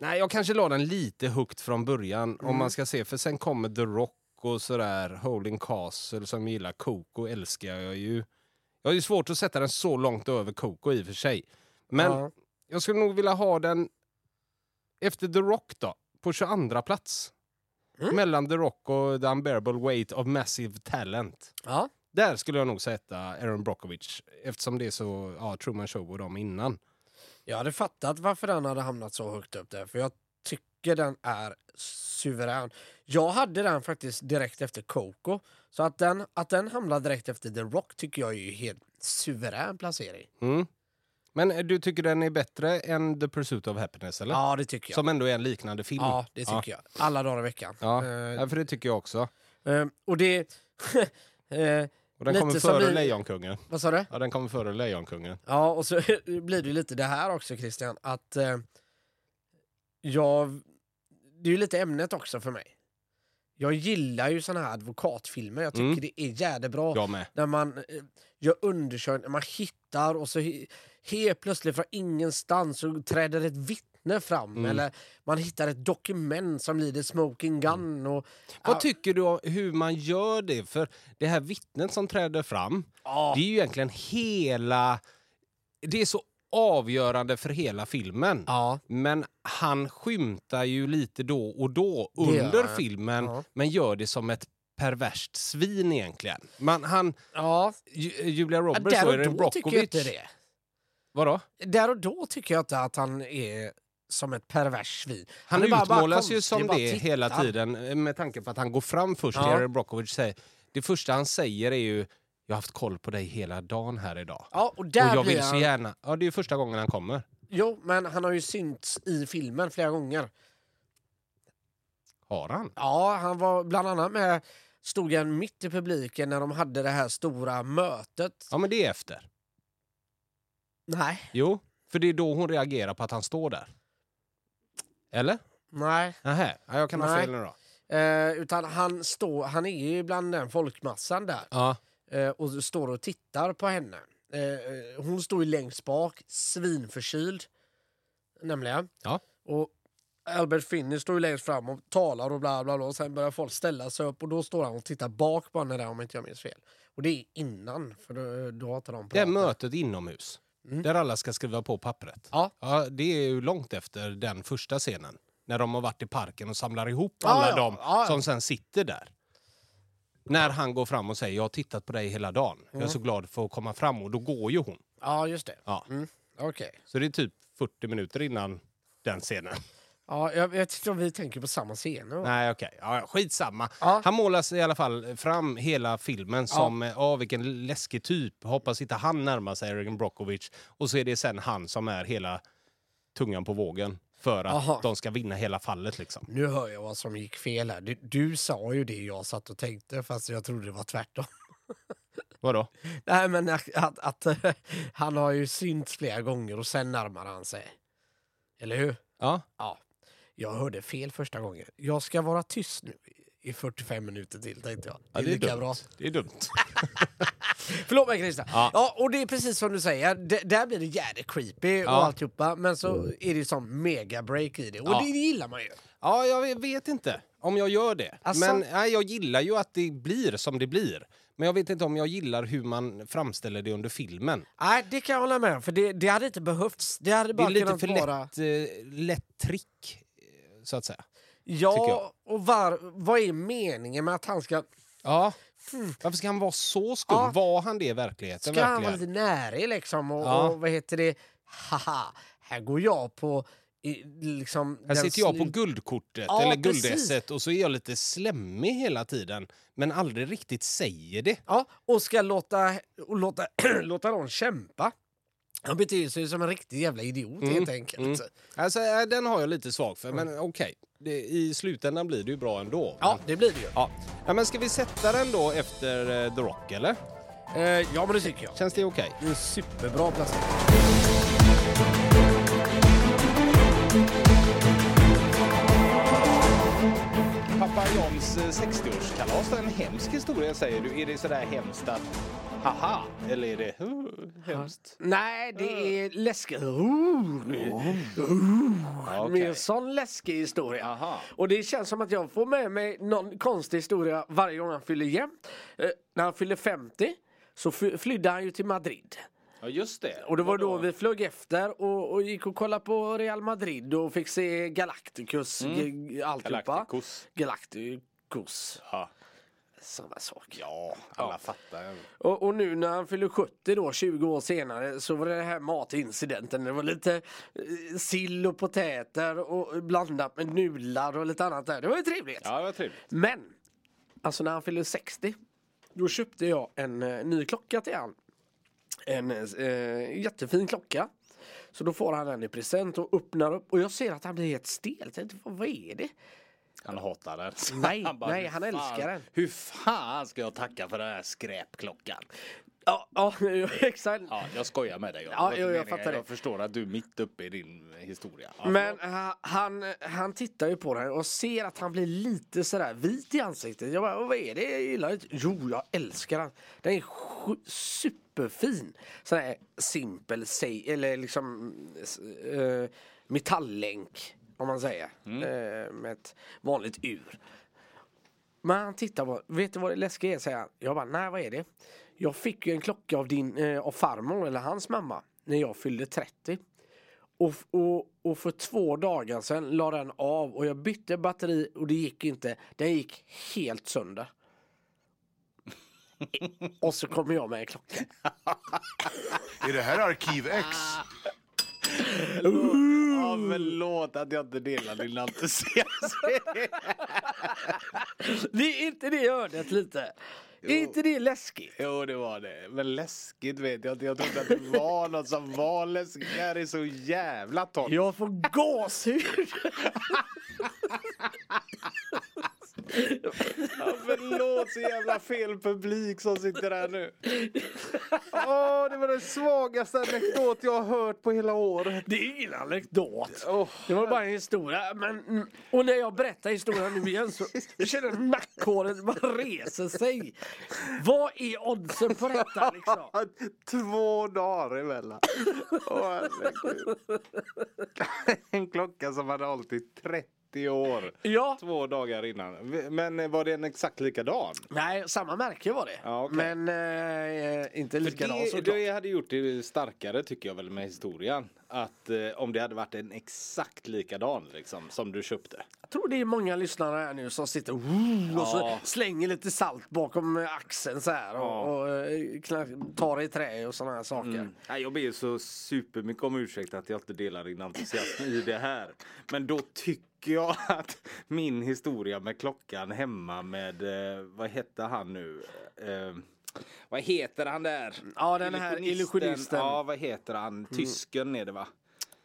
Nej, jag kanske la den lite högt från början om man ska se. För sen kommer The Rock och sådär. Holding Castle som gillar. Coco älskar jag ju. Jag har ju svårt att sätta den så långt över Coco i och för sig. Men Ja. jag skulle nog vilja ha den efter The Rock då. På 22 plats. Mm. Mellan The Rock och The Unbearable Weight of Massive Talent. ja. Där skulle jag nog sätta Aaron Brockovich eftersom det är så, ja, Truman Show och dem innan. Jag hade fattat varför den hade hamnat så högt upp där, för jag tycker den är suverän. Jag hade den faktiskt direkt efter Coco, så att den, att den hamnar direkt efter The Rock tycker jag är ju helt suverän placering. Mm. Men eh, du tycker den är bättre än The Pursuit of Happiness, eller? Ja, det tycker jag. Som ändå är en liknande film. Ja, det tycker jag. Alla dagar i veckan. Ja, ja, för det tycker jag också. eh, och det... eh, Och den kommer före i- Lejonkungen. vad sa du? Ja, den kommer före Lejonkungen. Ja, och så blir det lite det här också Christian, att eh, jag... Det är ju lite ämnet också för mig. Jag gillar ju såna här advokatfilmer, jag tycker Mm. det är jävligt bra. Jag med. När man eh, gör undersökningar, man hittar och så helt plötsligt från ingenstans så träder ett vittne fram. Mm. Eller man hittar ett dokument som the smoking gun. Och, Vad Ja. tycker du om hur man gör det? För det här vittnet som träder fram, Ja. det är ju egentligen hela... Det är så avgörande för hela filmen. Ja, Men han skymtar ju lite då och då under han. filmen, Ja. men gör det som ett perverst svin egentligen. Man, han, ja. Ju- Julia Ja, Roberts och Erin Brockovich. Vadå? Där och då tycker jag inte att han är som ett pervers svin. Han bara utmålas ju konstig, som bara det hela tiden eh, med tanke på att han går fram först till Ja. Erin Brockovich säger det första han säger är ju jag har haft koll på dig hela dagen här idag. Ja, och där och jag vill så han... gärna... Ja, det är ju första gången han kommer. Jo, men han har ju synts i filmen flera gånger. Har han? Ja, han var bland annat med, stod han mitt i publiken när de hade det här stora mötet. Ja, men det är efter. Nej, Jo, för det är då hon reagerar på att han står där. Eller? nej. Nähä, ja, jag kan ha Nej. fel nu då. Eh, utan han, står, han är ju bland den folkmassan där Ja. eh, och står och tittar på henne. Eh, hon står ju längst bak, svinförkyld. Nämligen. Ja. Och Albert Finney står ju längst fram och talar och bla bla bla och sen börjar folk ställa sig upp och då står han och tittar bak på henne där om inte jag minns fel. Och det är innan, för då, då har inte de Det är pratat. mötet inomhus. Där alla ska skriva på pappret. Ja. Ja, det är ju långt efter den första scenen. När de har varit i parken och samlar ihop Ja, alla ja. de Ja, som sen sitter där. När han går fram och säger jag har tittat på dig hela dagen. Jag är så glad för att komma fram och då går ju hon. Ja, just det. Ja. Mm. Okej. Så det är typ 40 minuter innan den scenen. Ja, jag, jag tror vi tänker på samma scener. Nej okej, ja, skitsamma. Ja. Han målas i alla fall fram hela filmen som, ja. oh, vilken läskig typ. Hoppas inte han närmar sig Erin Brockovich. Och så är det sen han som är hela tungan på vågen. För att Aha. de ska vinna hela fallet liksom. Nu hör jag vad som gick fel här. Du, du sa ju det jag satt och tänkte fast jag trodde det var tvärtom. Vadå? Nej men att, att, att eh, han har ju synts flera gånger och sen närmar han sig. Eller hur? Ja, Ja. Jag hörde fel första gången. Jag ska vara tyst nu i 45 minuter till tänkte jag. Det ja är, det är lika dumt. bra. Det är dumt. Förlåt mig Christian. Ja. Ja. och det är precis som du säger. D- där blir det jävligt creepy och Ja. alltihopa. Men så är det som mega break i det. Och Ja. det, det gillar man ju. Ja, jag vet inte om jag gör det. Asså? Men nej, jag gillar ju att det blir som det blir. Men jag vet inte om jag gillar hur man framställer det under filmen. Nej, det kan jag hålla med om. För det, det hade inte behövts. Det hade Det bara är lite för lätt, eh, lätt trick, så att säga. Ja, och var, vad är meningen med att han ska... Ja. Varför ska han vara så skum? Ja. Var han det i verkligheten? Ska han vara verkligen? lite närig liksom? Och, Ja. och vad heter det? Haha, här går jag på... I, liksom, Här sitter jag på guldkortet, Ja, eller guldesset, och så är jag lite slemmig hela tiden. Men aldrig riktigt säger det. Ja, och ska låta, och låta, låta någon kämpa. Han beter sig som en riktig jävla idiot helt enkelt. mm. Alltså, eh, den har jag lite svag för, men okej. Det- I slutändan blir det ju bra ändå. Ja, det blir det ju. Ja. ja, men ska vi sätta den då efter eh, The Rock, eller? Eh, ja, men det tycker jag. Känns det okej? Det är en superbra placering. Johns eh, 60-årskalas, det är en hemsk historia säger du. Är det sådär hemskt att haha, eller är det uh, hemskt? Nej, det är läskigt. Ja, Med en sån läskig historia. Aha. Och det känns som att jag får med mig någon konstig historia varje gång han fyller jämnt. Eh, när han fyller 50 så fly- flydde han ju till Madrid. Ja, just det. Och det var då vi flög efter och, och gick och kollade på Real Madrid och fick se Galacticus, mm. alltihopa. Galacticus. Galacticus. Ja, Samma sak. ja alla fattar. Och, och nu när han fyller 70 då, 20 år senare, så var det den här matincidenten. Det var lite eh, sill och potäter och blandat med nudlar och lite annat där. Det var ju trevligt. Ja, det var trevligt. Men, alltså när han fyllde 60, då köpte jag en eh, ny klocka till han. En eh, jättefin klocka. Så då får han den i present och öppnar upp och jag ser att han blir helt stel. Tänkte, vad är det? Han hatar den. Nej, nej, hur han fan- älskar den. Hur fan ska jag tacka för den här skräpklockan? Ja, ja exakt. Ja, jag skojar med dig. Ja, inte jo, jag meningen. fattar det. Jag förstår att du är mitt uppe i din historia. Ja, Men eh, han, han tittar ju på den och ser att han blir lite sådär vit i ansiktet. Jag bara, vad är det? Jag gillar det. Jo, jag älskar den. Den är superfin. Sån här simpel, säg, eller liksom uh, metalllänk om man säger. Eh, med ett vanligt ur. Men han tittar på, vet du vad det läskiga är? Säger han. Jag bara, nej vad är det? Jag fick ju en klocka av din, eh, av farmor eller hans mamma när jag fyllde 30. Och, och, och för två dagar sedan la den av och jag bytte batteri och det gick inte. Den gick helt sönder. och så kommer jag med en klocka. Är det här Arkiv X? Ja, förlåt att jag inte delar din entusiasm. Det är inte det ödet lite? Är inte det läskigt? jo, det var det. Men läskigt vet jag inte. Jag trodde att det var något som var läskigt. Det här är så jävla torrt. Jag får gåshud. Ja, förlåt så jävla fel publik som sitter där nu. Åh, det var den svagaste anekdot jag har hört på hela året. Det är ingen anekdot. Åh. Det var bara en historia. Men, och när jag berättar historien nu igen så jag känner jag nackhåret bara reser sig. Vad är oddsen på detta liksom? Två dagar emellan. Herregud. en klocka som hade hållit i 30 år. Ja, Två dagar innan. Men var det en exakt likadan? nej, samma märke var det. Ja, okej. Men eh, inte likadan det, såklart. det hade gjort det starkare tycker jag väl med historien. Att eh, om det hade varit en exakt likadan liksom som du köpte. Jag tror det är många lyssnare här nu som sitter och, och så Ja. slänger lite salt bakom eh, axeln så här och, Ja. och eh, kna- tar i trä och sådana här saker. Nej, jag ber så supermycket om ursäkt att jag inte delar din entusiasm i det här. Men då tycker jag att min historia med klockan hemma med, eh, vad hette han nu? Eh, vad heter han där? Ja, den här illusionisten. Ja, vad heter han? Tysken är det va?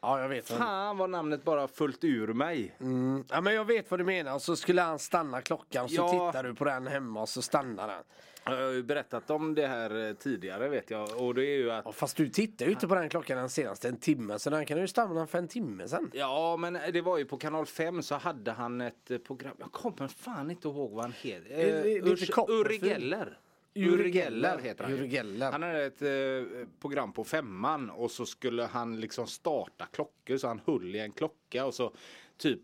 Ja, jag vet. Fan vad namnet bara fullt ur mig. mm. ja, men jag vet vad du menar. Så skulle han stanna klockan så Ja. tittar du på den hemma och så stannar den. Jag har ju berättat om det här eh, tidigare vet jag. Och det är ju att Ja, fast du tittar ju inte på den klockan den senaste en timme så den kan du ju stanna för en timme sen. Ja, men det var ju på kanal 5 så hade han ett eh, program. Jag kommer fan inte ihåg vad han heter. Det är Eh, lite. Uri Geller. Uri Uri Geller. Geller heter han ju. Uri Geller. Han hade ett eh, program på femman och så skulle han liksom starta klockor så han höll i en klocka och så typ,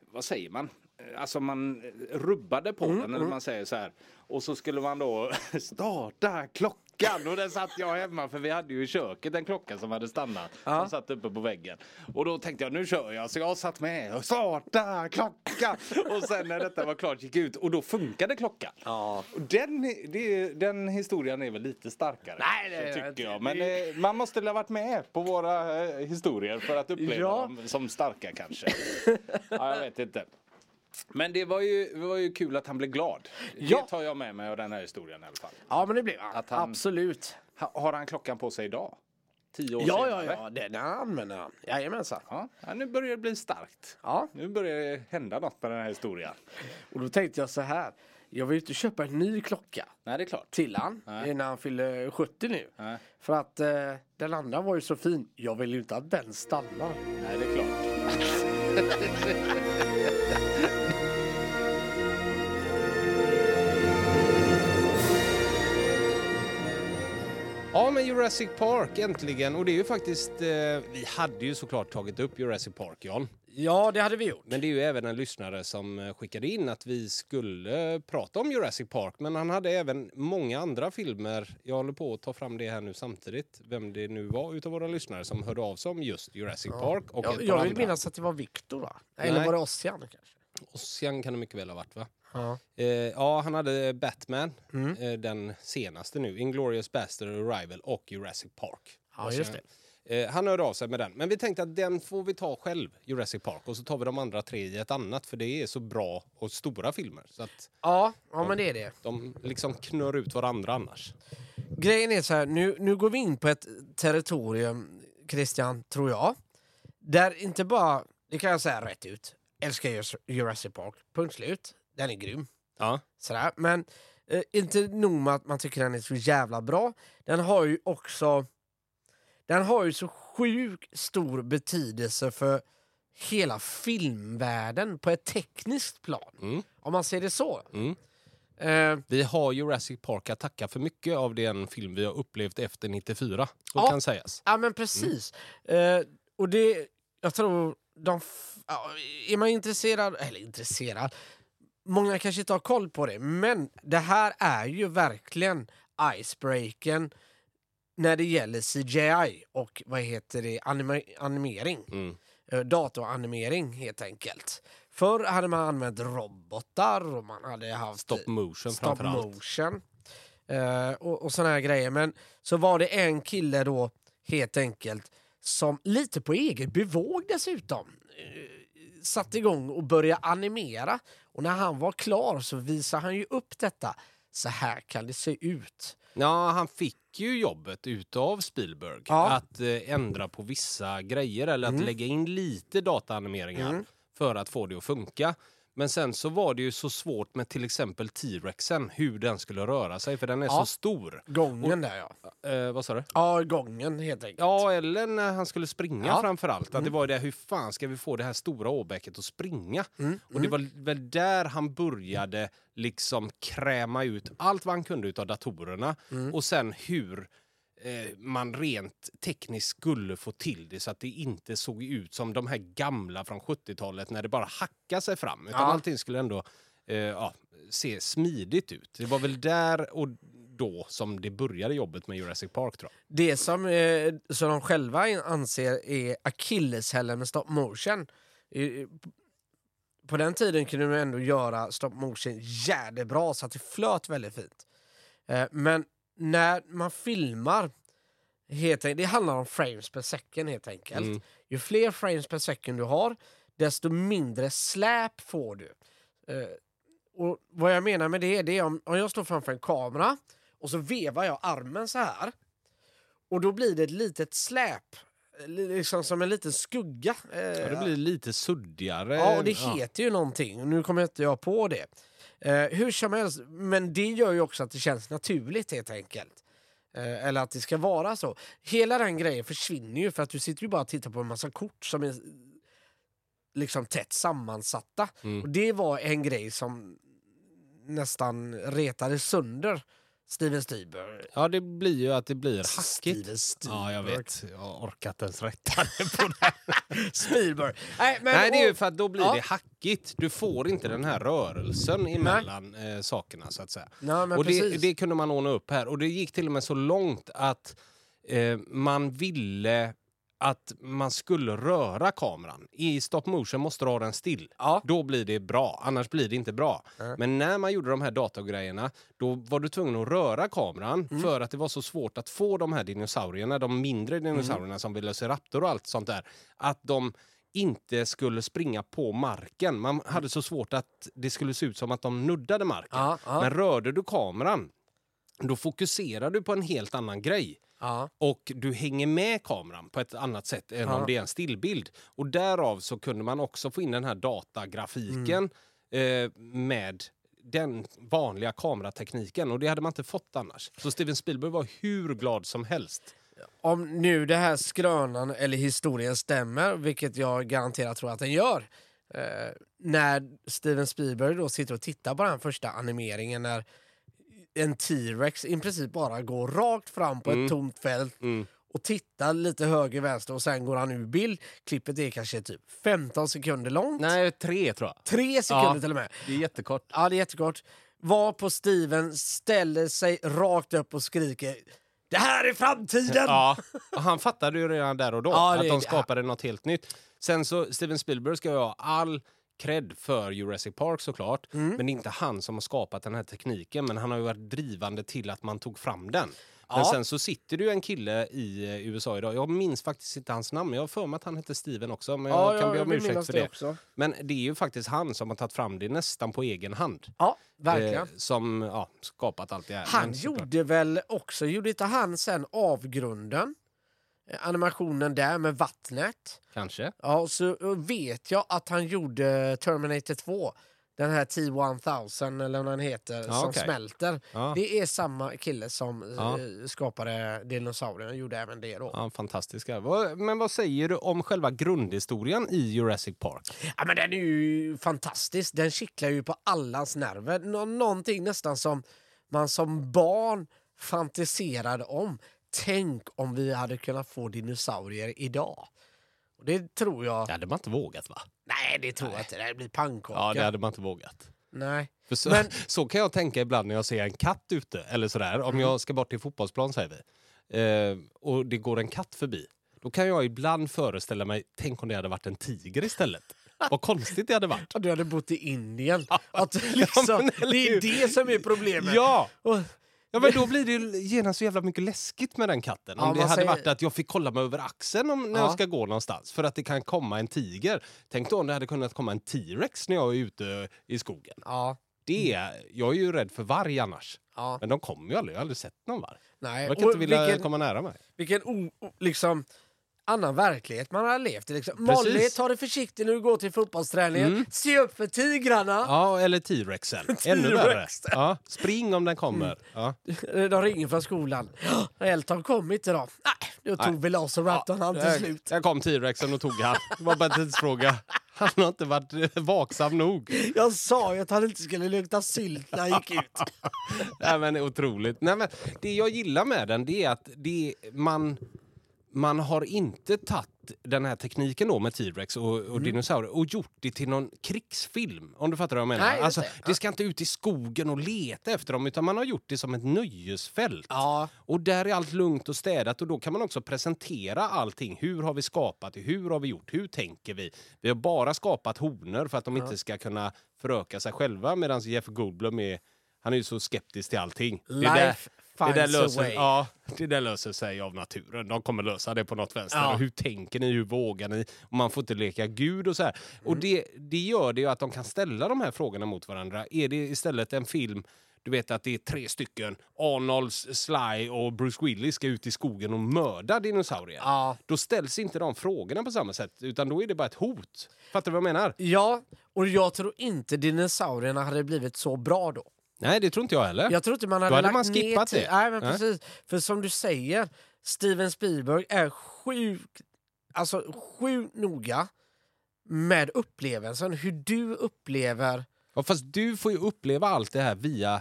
vad säger man? Alltså man rubbade på Mm, den eller man säger så här. Och så skulle man då starta klockan och den satt jag hemma för vi hade ju i köket en klocka som hade stannat. Ja. Som satt uppe på väggen. Och då tänkte jag nu kör jag så jag satt med och starta klockan. och sen när detta var klart gick ut och då funkade klockan. Ja. Och den, det, den historien är väl lite starkare. Nej, det tycker jag. Men eh, man måste ha varit med på våra eh, historier för att uppleva Ja. dem som starka kanske. ja, jag vet inte. Men det var, ju, det var ju kul att han blev glad. Ja. Det tar jag med mig av den här historien i alla fall. Ja men det blir han. Absolut. Ha, har han klockan på sig idag? Tio år Ja ja senare? ja, den använder han. Jajamensan. Ja, ja, nu börjar det bli starkt. Ja. Nu börjar det hända något med den här historien. Och då tänkte jag så här. Jag vill inte köpa en ny klocka Nej, det är klart. till han Nej. när han fyller 70 nu. Nej, För att eh, den andra var ju så fin. Jag vill ju inte att den stannar. Nej det är klart. Ja men Jurassic Park äntligen och det är ju faktiskt, eh, vi hade ju såklart tagit upp Jurassic Park Jan. Ja det hade vi gjort. Men det är ju även en lyssnare som eh, skickade in att vi skulle prata om Jurassic Park. Men han hade även många andra filmer. Jag håller på att ta fram det här nu samtidigt. Vem det nu var utav våra lyssnare som hörde av sig om just Jurassic Park. Och Jag, jag vill andra. minnas att det var Viktor va? Eller Nej. var det Ossian kanske? Ossian kan det mycket väl ha varit va? Ja. Eh, ja, han hade Batman, Mm. eh, den senaste nu. Inglourious Bastard, Arrival och Jurassic Park. Ja, just sen- Eh, han hörde av sig med den. Men vi tänkte att den får vi ta själv, Jurassic Park. Och så tar vi de andra tre i ett annat. För det är så bra och stora filmer. Så att Ja, ja men det är det. de liksom knör ut varandra annars. Grejen är så här, nu, nu går vi in på ett territorium, Christian, tror jag. Där inte bara, det kan jag säga rätt ut, älskar Jurassic Park, punkt slut. Den är grym. Ja. Sådär. Men eh, inte nog med att man tycker den är så jävla bra, den har ju också den har ju så sjukt stor betydelse för hela filmvärlden på ett tekniskt plan. Mm. Om man ser det så. Mm. Eh, Vi har Jurassic Park att tacka för mycket av den film vi har upplevt efter 94. Så Ja. kan sägas. Ja men precis. Eh, och det, jag tror de, är man intresserad, eller intresserad, många kanske inte har koll på det, men det här är ju verkligen icebreaken när det gäller CGI och vad heter det, anima animering. Mm. Eh, Datoranimering helt enkelt. Förr hade man använt robotar och man hade haft Stop motion stop motion eh, och, och såna här grejer. Men så var det en kille då helt enkelt som lite på eget bevåg dessutom eh, satte igång och började animera. Och när han var klar så visade han ju upp detta. Så här kan det se ut. Ja, han fick ju jobbet utav Spielberg Ja. att eh, ändra på vissa grejer eller att lägga in lite dataanimeringar Mm. för att få det att funka. Men sen så var det ju så svårt med till exempel T-rexen, hur den skulle röra sig, för den är Ja. så stor. Gången där ja. Eh, vad sa du? Ja, gången helt enkelt. Ja, eller när han skulle springa Ja. framför allt. Att det var det, hur fan ska vi få det här stora åbäcket att springa? Mm, Och det var väl där han började liksom kräma ut allt vad han kunde av datorerna. Mm. Och sen hur man rent tekniskt skulle få till det så att det inte såg ut som de här gamla från 70-talet när det bara hackade sig fram. Utan Ja. allting skulle ändå eh, ja, se smidigt ut. Det var väl där och då som det började jobbet med Jurassic Park tror jag. Det som, eh, som de själva anser är akilleshällen med stop motion. Eh, På den tiden kunde de ändå göra stop motion jävligt bra så att det flöt väldigt fint. Eh, Men när man filmar, helt enkelt, det handlar om frames per second helt enkelt. Mm. Ju fler frames per second du har, desto mindre släp får du. Eh, och vad jag menar med det, det är om, om jag står framför en kamera och så vevar jag armen så här. Och då blir det ett litet släp, eh, liksom som en liten skugga. Eh, Ja, det blir lite suddigare. Ja, och det heter ju någonting. Nu kommer inte jag på det. Eh, hur som helst, men det gör ju också att det känns naturligt helt enkelt. Eh, eller att det ska vara så. Hela den grejen försvinner ju för att du sitter ju bara och tittar på en massa kort som är liksom tätt sammansatta. Mm. Och det var en grej som nästan retade sönder Steven Spielberg. Ja, det blir ju att det blir hackigt. Ja, jag vet. Jag orkar inte ens rätta det på det. Spielberg. Nej, men, Nej, det är ju för att då blir Ja. det hackigt. Du får inte den här rörelsen emellan eh, sakerna, så att säga. Nej, men och det, det kunde man ordna upp här. Och det gick till och med så långt att eh, man ville att man skulle röra kameran. I stop motion måste du ha den still. Ja. Då blir det bra, annars blir det inte bra. Nej. Men när man gjorde de här datagrejerna, då var du tvungen att röra kameran Mm. för att det var så svårt att få de här dinosaurierna, de mindre dinosaurierna Mm. som Velociraptor och allt sånt där, att de inte skulle springa på marken. Man hade så svårt att det skulle se ut som att de nuddade marken. Ja, ja. Men rörde du kameran, då fokuserar du på en helt annan grej. Ja. Och du hänger med kameran på ett annat sätt än Ja. om det är en stillbild. Och därav så kunde man också få in den här datagrafiken Mm. eh, med den vanliga kameratekniken. Och det hade man inte fått annars. Så Steven Spielberg var hur glad som helst. Om nu det här skrönan eller historien stämmer, vilket jag garanterat tror att den gör. Eh, när Steven Spielberg då sitter och tittar på den första animeringen när en T-Rex i princip bara går rakt fram på Mm. ett tomt fält Mm. och tittar lite höger vänster och sen går han ur bild. Klippet är kanske typ 15 sekunder långt. Nej, tre tror jag. Tre sekunder Ja. till och med. Det är jättekort. Ja, det är jättekort. Var på Steven ställer sig rakt upp och skriker Det här är framtiden! Ja, och han fattade ju redan där och då Ja, att de skapade något helt nytt. Sen så, Steven Spielberg ska ju ha all cred för Jurassic Park såklart. Mm. Men det är inte han som har skapat den här tekniken. Men han har ju varit drivande till att man tog fram den. Men Ja. sen så sitter det ju en kille i eh, USA idag. Jag minns faktiskt inte hans namn. Jag har för mig att han hette Steven också. Men Ja, jag kan jag be om ursäkt för det det. också. Men det är ju faktiskt han som har tagit fram det nästan på egen hand. Ja, verkligen. Eh, som ja, skapat allt det här. Han Men gjorde väl också, gjorde inte han sen avgrunden? Animationen där med vattnet. Kanske. Ja, och så vet jag att han gjorde Terminator 2. Den här T-1000 eller vad den heter, Ja, som okej. smälter. Ja. Det är samma kille som eh, Ja. skapade dinosaurien och gjorde även det då. Ja, fantastiska. Men vad säger du om själva grundhistorien i Jurassic Park? Ja, men den är ju fantastisk. Den kittlar ju på allas nerver. Nå någonting nästan som man som barn fantiserade om. Tänk om vi hade kunnat få dinosaurier idag. Och det tror jag... Det hade man inte vågat va? Nej, det tror jag inte. Det blir pannkaka. Ja, det hade man inte vågat. Nej. För så, Men- så kan jag tänka ibland när jag ser en katt ute. Eller sådär. Om jag ska bort till fotbollsplan säger vi. Eh, och det går en katt förbi. Då kan jag ibland föreställa mig, tänk om det hade varit en tiger istället. Vad konstigt det hade varit. Ja, Du hade bott i Indien. Att liksom, men eller det är det som är problemet. Ja! Och, Ja men då blir det ju genast så jävla mycket läskigt med den katten. Ja, Om det man hade säger- varit att jag fick kolla mig över axeln om, när Ja. jag ska gå någonstans. För att det kan komma en tiger. Tänk då om det hade kunnat komma en T-rex när jag är ute i skogen. ja, Det jag är ju rädd för varg annars. ja. Men de kommer ju aldrig, jag har aldrig sett någon varg. Nej. Jag verkar inte vilja vilken, komma nära mig. vilken o, liksom annan verklighet man har levt i. Liksom. Precis. Mm. Molly, ta det försiktigt när du går till fotbollsträningen. Se upp för tigrarna. Ja, eller T-rexen. Ännu värre. Ja, spring om den kommer. Ja. De ringer från skolan. Elton kom inte idag. Nej, då tog Velociraptorn han till slut. Där kom T-rexen och tog han. Det var bara en tidsfråga. Han har inte varit eh, vaksam nog. Jag sa ju att han inte skulle lukta sylt när han gick ut. Nej, men otroligt. Nej, men det jag gillar med den det är att det, man, man har inte tagit den här tekniken då med T-rex och, och Mm. dinosaurier och gjort det till någon krigsfilm. Om du fattar vad jag menar. Nej, alltså, det. det ska inte ut i skogen och leta efter dem utan man har gjort det som ett nöjesfält. Ja. Och där är allt lugnt och städat och då kan man också presentera allting. Hur har vi skapat det? Hur har vi gjort? Hur tänker vi? Vi har bara skapat honor för att de inte ska kunna föröka sig själva medan Jeff Goldblum är han är ju så skeptisk till allting. Life det där, löser, ja, det där löser sig av naturen. De kommer lösa det på något vänster. Ja. Hur tänker ni? Hur vågar ni? Och man får inte leka gud och så här. Och Mm. det, det gör det ju att de kan ställa de här frågorna mot varandra. Är det istället en film du vet att det är tre stycken, Arnold, Sly och Bruce Willis ska ut i skogen och mörda dinosaurier. Ja. Då ställs inte de frågorna på samma sätt, utan då är det bara ett hot. Fattar du vad jag menar? Ja, och jag tror inte dinosaurierna hade blivit så bra då. Nej, det tror inte jag heller. Jag tror inte man hade, hade lagt man skippat ner det. Nej, men Nej. precis. För som du säger, Steven Spielberg är sjukt alltså, sjukt noga med upplevelsen. Hur du upplever... Ja, fast du får ju uppleva allt det här via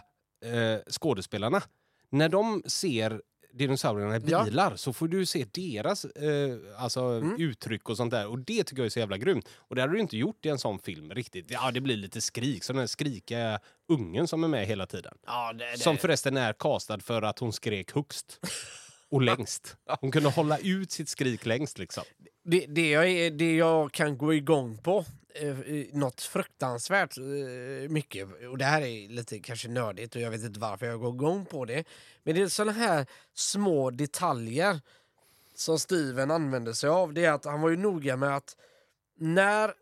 eh, skådespelarna. När de ser dinosaurierna i Ja. bilar så får du se deras eh, alltså, Mm. uttryck och sånt där. Och det tycker jag är så jävla grymt. Och det hade du inte gjort i en sån film riktigt. Ja, det blir lite skrik. Som den här skrikiga ungen som är med hela tiden. Ja, det, Som förresten är castad för att hon skrek högst. Och längst. Hon kunde hålla ut sitt skrik längst liksom det, det, jag är, det jag kan gå igång på, eh, något fruktansvärt eh, mycket, och det här är lite kanske nördigt och jag vet inte varför jag går igång på det, men det är såna här små detaljer som Steven använde sig av. Det är att han var ju noga med att när,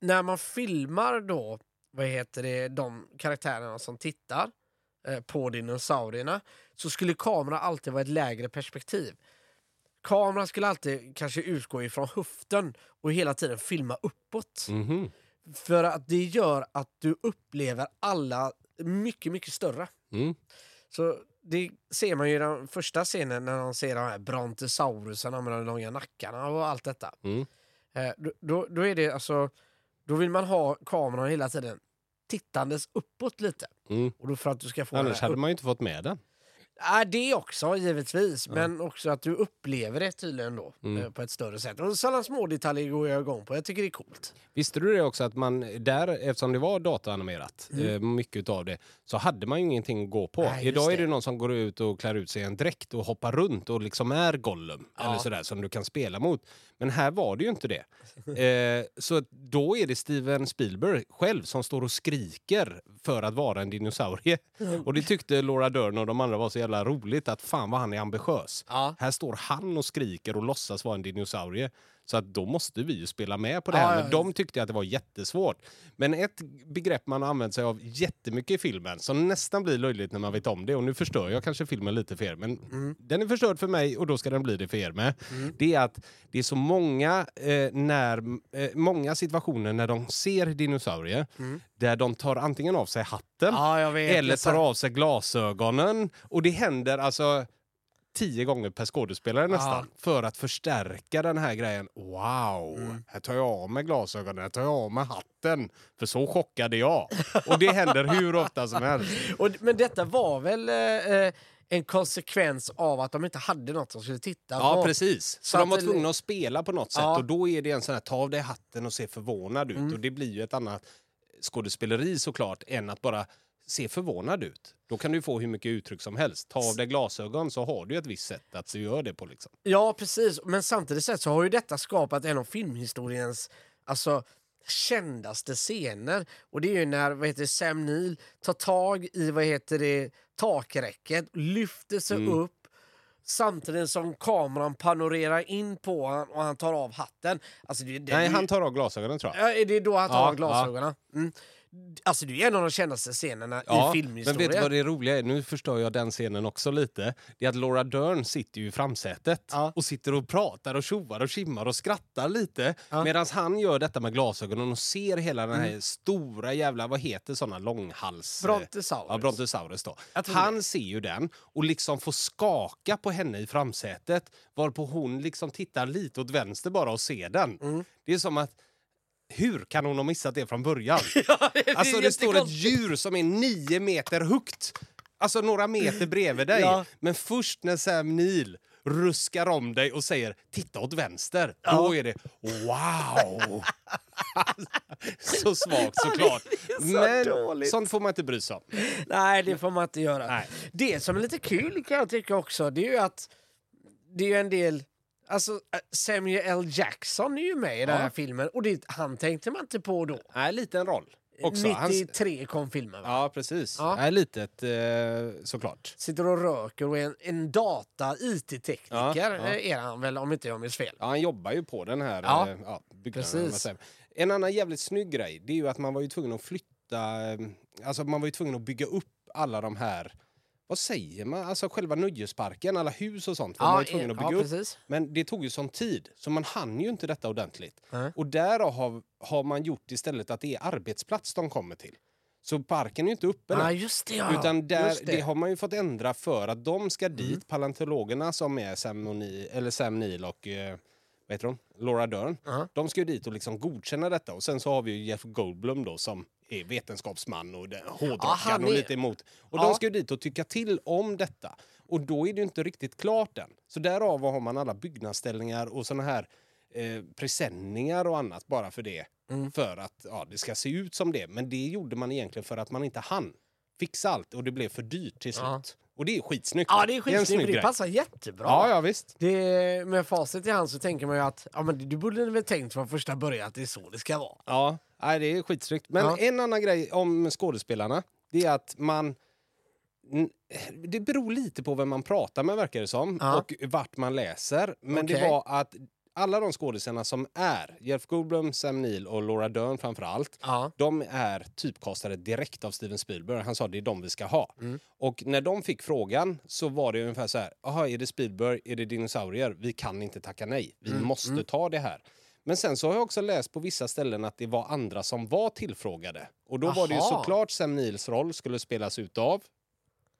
när man filmar då, vad heter det, de karaktärerna som tittar eh, på dinosaurierna så skulle kameran alltid vara ett lägre perspektiv. Kameran skulle alltid kanske utgå ifrån höften och hela tiden filma uppåt. Mhm. För att det gör att du upplever alla mycket, mycket större. Mm. Så det ser man ju i den första scenen när de ser de här brontosaurusarna med de långa nackarna och allt detta. Mm. Eh, då- då, då är det alltså, då vill man ha kameran hela tiden tittandes uppåt lite. Mm. Och då för att du ska få Annars här hade man ju inte fått med den. Ja, det också givetvis, men också att du upplever det tydligen då Mm. eh, på ett större sätt. Och sådana små detaljer går jag igång på. Jag tycker det är coolt. Visste du det också att man där, eftersom det var dataanimerat, Mm. eh, mycket av det, så hade man ju ingenting att gå på. Nej, Idag är det. det någon som går ut och klär ut sig i en dräkt och hoppar runt och liksom är Gollum Ja. eller sådär som du kan spela mot. Men här var det ju inte det. eh, så då är det Steven Spielberg själv som står och skriker för att vara en dinosaurie. Och det tyckte Laura Dern och de andra var så jävla roligt att fan vad han är ambitiös. Ja. Här står han och skriker och låtsas vara en dinosaurie. Så att då måste vi ju spela med på det här. ja, Men de tyckte att det var jättesvårt. Men ett begrepp man har använt sig av jättemycket i filmen som nästan blir löjligt när man vet om det och nu förstör jag kanske filmen lite för er men Mm. den är förstörd för mig och då ska den bli det för er med. Det är att det är så många, eh, när, eh, många situationer när de ser dinosaurier där de tar antingen av sig hatten Mm. Ja, eller tar av sig glasögonen. Och det händer alltså tio gånger per skådespelare nästan. För att förstärka den här grejen. Wow, Mm. här tar jag av mig glasögonen, här tar jag av mig hatten. För så chockad är jag. Och det händer hur ofta som helst. Och, men detta var väl eh, eh, en konsekvens av att de inte hade något som skulle titta Ja, på. precis. Så, Så de var tvungna att spela på något sätt. Ja. Och då är det en sån här, ta av dig hatten och se förvånad ut. Mm. Och det blir ju ett annat skådespeleri såklart, än att bara se förvånad ut. Då kan du få hur mycket uttryck som helst. Ta av dig glasögon så har du ett visst sätt att du gör det på. Liksom. Ja, precis. Men samtidigt sett så har ju detta skapat en av filmhistoriens alltså, kändaste scener. Och det är ju när vad heter det, Sam Neill tar tag i vad heter det, takräcket, lyfter sig Mm. upp samtidigt som kameran panorerar in på honom och han tar av hatten. Alltså, det, det, Nej, han tar av glasögonen tror jag. Ja, är det då han tar Ja, av glasögonen? Mm. Alltså det är en av de kändaste scenerna i men filmhistorien. vet du vad det roliga är? Nu förstör jag den scenen också lite. Det är att Laura Dern sitter ju i framsätet Ja. och sitter och pratar och tjoar och skimmar och skrattar lite. Ja. Medan han gör detta med glasögonen och ser hela den Mm. här stora jävla, vad heter såna långhals... Brontosaurus. Ja, Brontosaurus då. Han ser ju den och liksom får skaka på henne i framsätet varpå hon liksom tittar lite åt vänster bara och ser den. Mm. Det är som att hur kan hon ha missat det från början? det är alltså det står ett djur som är nio meter högt. Alltså några meter bredvid dig. Ja. Men först när Sam Neill ruskar om dig och säger titta åt vänster, Ja. då är det wow! så svagt såklart. det är så Men dåligt. sånt får man inte bry sig om. Nej, det får man inte göra. Nej. Det som är lite kul kan jag tycka också, det är ju att det är en del... Alltså äh, Samuel L. Jackson är ju med i den här Ja. filmen och det, han tänkte man inte på då. Nej, liten roll också. Hans- 93 kom filmen. Va? Ja, precis. Ja. Nej, litet eh, såklart. Sitter och röker och är en, en data IT-tekniker Ja, ja. eh, är han väl om inte jag minns fel. Ja, han jobbar ju på den här Ja, eh, byggnaden. precis. En annan jävligt snygg grej, det är ju att man var ju tvungen att flytta, eh, alltså man var ju tvungen att bygga upp alla de här, vad säger man, alltså själva nöjesparken, alla hus och sånt var man ju tvungen att ja, bygga upp. precis. Men det tog ju sån tid, så man hann ju inte detta ordentligt. Nej. Och där har, har man gjort istället att det är arbetsplats de kommer till. Så parken är ju inte uppe Ja, nu. just det. Ja. Utan där, just det. har man ju fått ändra för att de ska dit, Mm. paleontologerna som är Sam, och Ni, eller Sam Neill och eh, vad heter hon? Laura Dern. Ja. De ska ju dit och liksom godkänna detta. Och sen så har vi ju Jeff Goldblum då som är vetenskapsman och Ja, hårdrockad han och är- lite emot. Och Ja. de ska ju dit och tycka till om detta. Och då är det inte riktigt klart än. Så därav har man alla byggnadsställningar och såna här eh, presenningar och annat bara för det. Mm. För att ja, det ska se ut som det. Men det gjorde man egentligen för att man inte hann fixa allt och det blev för dyrt till slut. Ja. Och det är skitsnyggt. Ja, det är skitsnyggt snygg för det grej. passar jättebra. Ja, ja visst. Det, med facit i hand så tänker man ju att ja, men du borde väl tänkt från första början att det är så det ska vara. Ja, nej, det är skitsnyggt. Men Ja. en annan grej om skådespelarna, det är att man... Det beror lite på vem man pratar med verkar det som Ja. och vart man läser. Men det Okej. var att alla de skådespelarna som är, Jeff Goldblum, Sam Neill och Laura Dern framför allt, Ja. de är typkastade direkt av Steven Spielberg. Han sa det är de vi ska ha. Mm. Och när de fick frågan så var det ungefär så här, jaha är det Spielberg, är det dinosaurier? Vi kan inte tacka nej, vi Mm, måste ta det här. Men sen så har jag också läst på vissa ställen att det var andra som var tillfrågade. Och då var det ju Aha. såklart Sam Neills roll skulle spelas utav,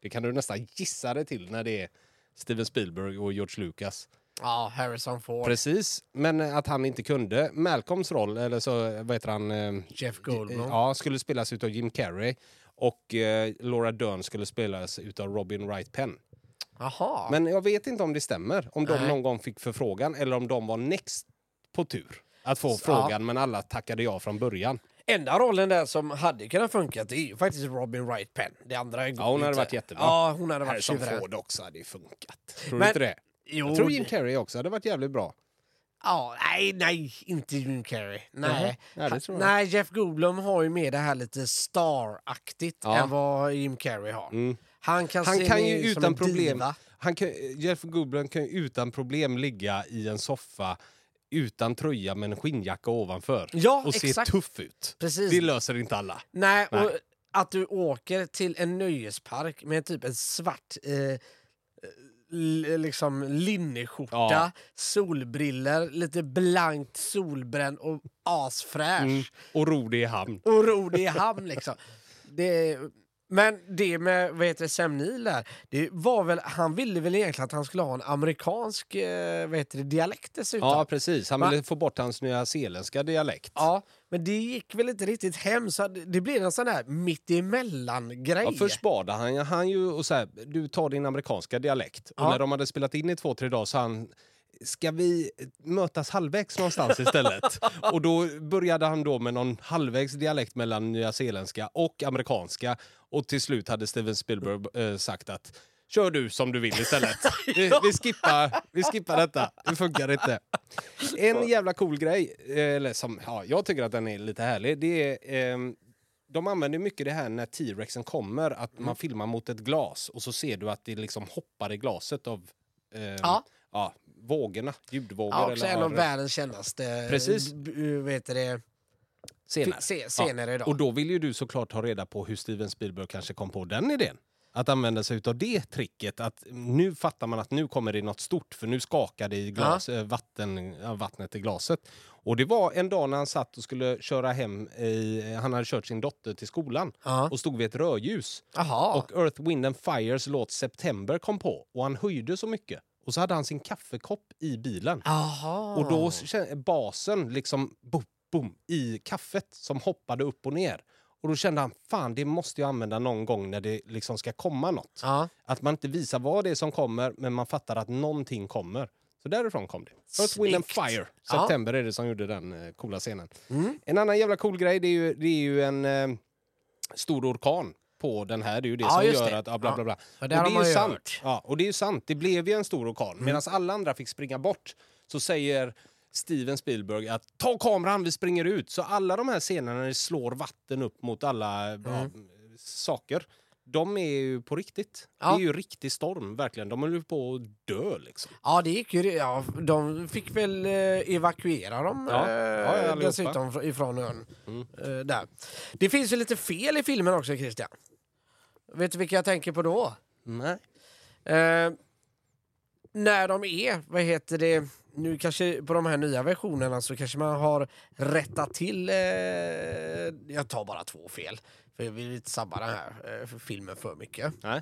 det kan du nästan gissa dig till när det är Steven Spielberg och George Lucas. ja, Harrison Ford, Precis, men att han inte kunde. Malcolms roll, eller så, vad heter han? eh, Jeff Goldblum. Ja, skulle spelas utav Jim Carrey. Och eh, Laura Dern skulle spelas utav Robin Wright Penn. Jaha. Men jag vet inte om det stämmer. Om de Nej. någon gång fick förfrågan eller om de var next på tur att få Ja. frågan men alla tackade ja från början. Enda rollen där som hade kunnat funka det är ju faktiskt Robin Wright Penn. Det andra Ja, hon hade varit jättebra. Ja, hon hade varit Harrison suverän. Ford också hade funkat. Tror Men- du inte det? Jo, Jag tror Jim Carrey också hade varit jävligt bra. Ja, nej, nej, inte Jim Carrey. Nej. Nej, ja, det tror jag. nej, Jeff Goldblum har ju med det här lite star-aktigt Ja. än vad Jim Carrey har. Mm. Han kan, Han kan ju utan problem... diva. Han kan, Jeff Goldblum kan ju utan problem ligga i en soffa utan tröja med en skinnjacka ovanför Ja, och se exakt. tuff ut. Precis. Det löser inte alla. Nej, Nej. och att du åker till en nöjespark med typ en svart eh, l- liksom linneskjorta, Ja. solbriller, lite blankt solbränd och asfräsch. Mm. Och ro det i hamn. Och rolig i hamn liksom. Det, men det med vad heter Sam Neill där, det var väl, han ville väl egentligen att han skulle ha en amerikansk eh, vad heter det, dialekt dessutom. Ja, precis. Han Va? ville få bort hans nya zeeländska dialekt. Ja, men det gick väl inte riktigt hem så det det blev en sån där mittemellan-grej. Ja, först bad han, han ju och så här, du tar din amerikanska dialekt. Och Ja. när de hade spelat in i två, tre dagar så han Ska vi mötas halvvägs någonstans istället? och då började han då med någon halvvägs dialekt mellan nyzeeländska och amerikanska. Och till slut hade Steven Spielberg eh, sagt att kör du som du vill istället. vi, vi, skippar, vi skippar detta, det funkar inte. En jävla cool grej, eh, eller som, ja, jag tycker att den är lite härlig, det är ehm, de använder mycket det här när T-rexen kommer, att Mm. man filmar mot ett glas och så ser du att det liksom hoppar i glaset av ehm, Ja. ja, vågorna, ljudvågor. Ja, också eller, en av ja, världens kändaste Precis. vad heter det, senare. Se- senare idag. Och då vill ju du såklart ta reda på hur Steven Spielberg kanske kom på den idén. Att använda sig av det tricket. Att nu fattar man att nu kommer det något stort för nu skakar det i glas, eh, vatten, ja, vattnet i glaset. Och det var en dag när han satt och skulle köra hem, i, han hade kört sin dotter till skolan Ja. och stod vid ett rödljus. Jaha. Och Earth, Wind and Fires låt September kom på och han höjde så mycket. Och så hade han sin kaffekopp i bilen. Jaha. Och då kände basen liksom boom, boom, i kaffet som hoppade upp och ner. Och då kände han, fan det måste jag använda någon gång när det liksom ska komma något. Ja. Att man inte visar vad det är som kommer, men man fattar att någonting kommer. Så därifrån kom det. Earth, Wind and Snyggt. Fire. Ja. Mm. September är det som gjorde den eh, coola scenen. En annan jävla cool grej, det är ju, det är ju en eh, stor orkan på den här. Det är ju det Ja, som gör det. att... Ja, bla, bla, bla. Ja, Och det är ju ju sant. hört. Ja, och det är ju sant. Det blev ju en stor orkan. Mm. Medan alla andra fick springa bort så säger Steven Spielberg att ta kameran, vi springer ut. Så alla de här scenerna när det slår vatten upp mot alla Mm. ja, saker, de är ju på riktigt. Ja. Det är ju riktig storm, verkligen. De håller ju på att dö liksom. Ja, det gick ju. Ja, de fick väl eh, evakuera dem Ja. eh, Ja. Mm. dessutom fr- ifrån ön. Eh, där. Det finns ju lite fel i filmen också, Christian. Vet du vilka jag tänker på då? Nej. Eh, när de är, vad heter det, nu kanske på de här nya versionerna så kanske man har rättat till, eh, jag tar bara två fel, för jag vill inte sabba den här eh, för filmen för mycket. Nej.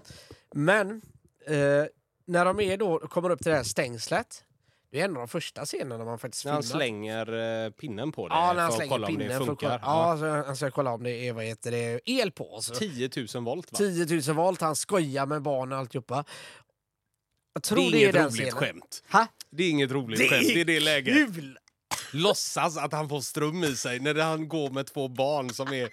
Men eh, när de är då, kommer upp till det här stängslet, det är en av de första scenerna man faktiskt När han slänger eh, pinnen på det Ja, när han för att kolla om det funkar. kolla, ja, så han ska kolla om det är vad heter det, el på. Så. 10 000 volt va? 10 000 volt, han skojar med barnen och alltihopa. Jag tror det är det är inget roligt scenen. skämt. Ha? Det är inget roligt skämt i det läget. kul! Låtsas att han får ström i sig när han går med två barn som är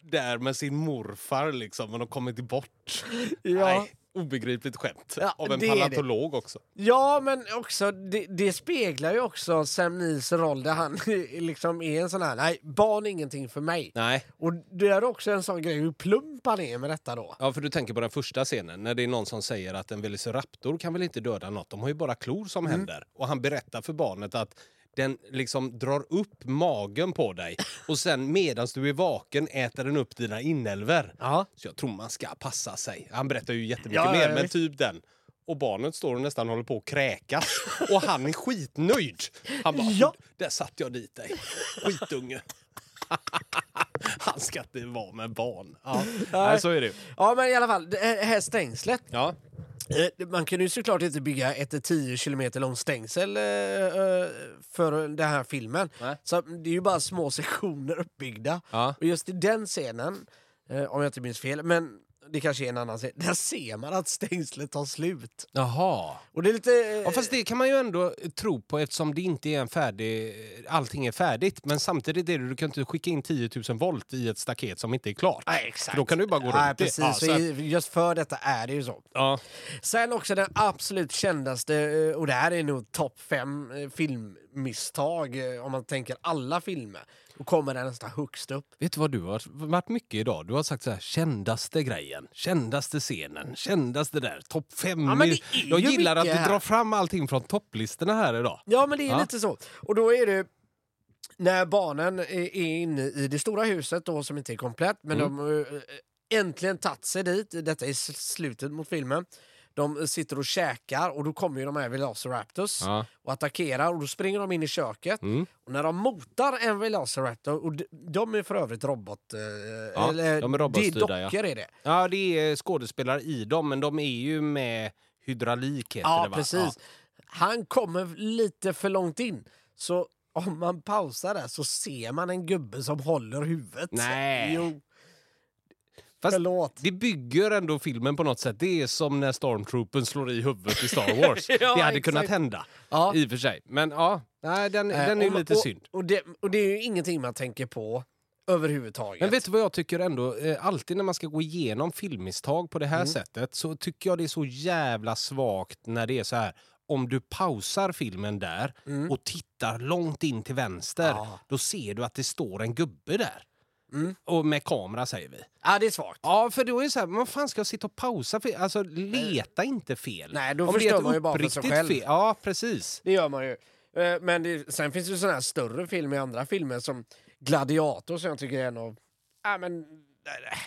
där med sin morfar liksom, men de kommer inte bort. Ja. Nej, obegripligt skämt. Ja, Av en paleontolog också. Ja, men också det, det speglar ju också Sam Neils roll där han liksom är en sån här, nej, barn är ingenting för mig. Nej. Och det är också en sån grej, hur plump han är med detta då. Ja, för du tänker på den första scenen när det är någon som säger att en velociraptor kan väl inte döda något, de har ju bara klor som Mm. händer. Och han berättar för barnet att den liksom drar upp magen på dig och sen medan du är vaken äter den upp dina inälvor. Ja. Så jag tror man ska passa sig. Han berättar ju jättemycket Ja, mer, ja, men typ den. Och barnet står och nästan håller på att kräkas. Och han är skitnöjd. Han bara, Ja. där satt jag dit dig. Skitunge. han ska inte vara med barn. Ja, Nej, så är det ju. Ja, men i alla fall, det här stängslet. Ja. Eh, Man kan ju såklart inte bygga ett 10 kilometer långt stängsel eh, eh, för den här filmen. Nej. Så det är ju bara små sektioner uppbyggda. Ja. Och just i den scenen, om jag inte minns fel, men det kanske är en annan scen, där ser man att stängslet tar slut. Jaha. Och det är lite... eh, Ja, fast det kan man ju ändå tro på eftersom det inte är en färdig... Allting är färdigt. Men samtidigt är det, du kan inte skicka in 10 000 volt i ett staket som inte är klart. Nej, exakt. För då kan du bara gå Nej, runt det. precis. Ja, så att- just för detta är det ju så. Ja. Sen också den absolut kändaste, eh, och det här är nog topp fem eh, filmmisstag eh, om man tänker alla filmer. Då kommer den nästan högst upp. Vet du vad du har varit mycket idag? Du har sagt så här, kändaste grejen, kändaste scenen, kändaste där, topp fem. Ja, men det är Jag gillar att du här. drar fram allting från topplistorna här idag. Ja, men det är Ja. lite så. Och då är det när barnen är inne i det stora huset då som inte är komplett, men Mm. de har äntligen tagit sig dit. Detta är slutet mot filmen. De sitter och käkar och då kommer ju de här Velociraptors Ja. och attackerar och då springer de in i köket. Mm. Och när de motar en Velociraptor, och de, de är för övrigt robot... Eh, Ja, eller, de är robotstyrda, Det är dockor är det. Ja, det är skådespelare i dem, men de är ju med hydraulik heter Ja, det va? precis. Han kommer lite för långt in. Så om man pausar där så ser man en gubbe som håller huvudet. Nej. Jo, Fast förlåt. det bygger ändå filmen på något sätt. Det är som när Stormtroopern slår i huvudet i Star Wars. Ja, det hade exakt. kunnat hända, Ja. i och för sig. Men ja, nej, den, Eh, den är och- lite och, synd. Och det, och det är ju ingenting man tänker på överhuvudtaget. Men vet du vad jag tycker ändå? Eh, alltid när man ska gå igenom filmmisstag på det Mm. här sättet så tycker jag det är så jävla svagt när det är så här. Om du pausar filmen där och tittar långt in till vänster, Mm. Ja. då ser du att det står en gubbe där. Mm. Och med kamera säger vi. Ja, det är svagt. Ja, för då är det så här, vad fan ska jag sitta och pausa? För, alltså, leta inte fel. Nej, då Om förstör man ju bara för sig själv. Fel. Ja, precis. Det gör man ju. Eh, Men det, sen finns det ju såna här större filmer i andra filmer som Gladiator som jag tycker är en av... Ja, men,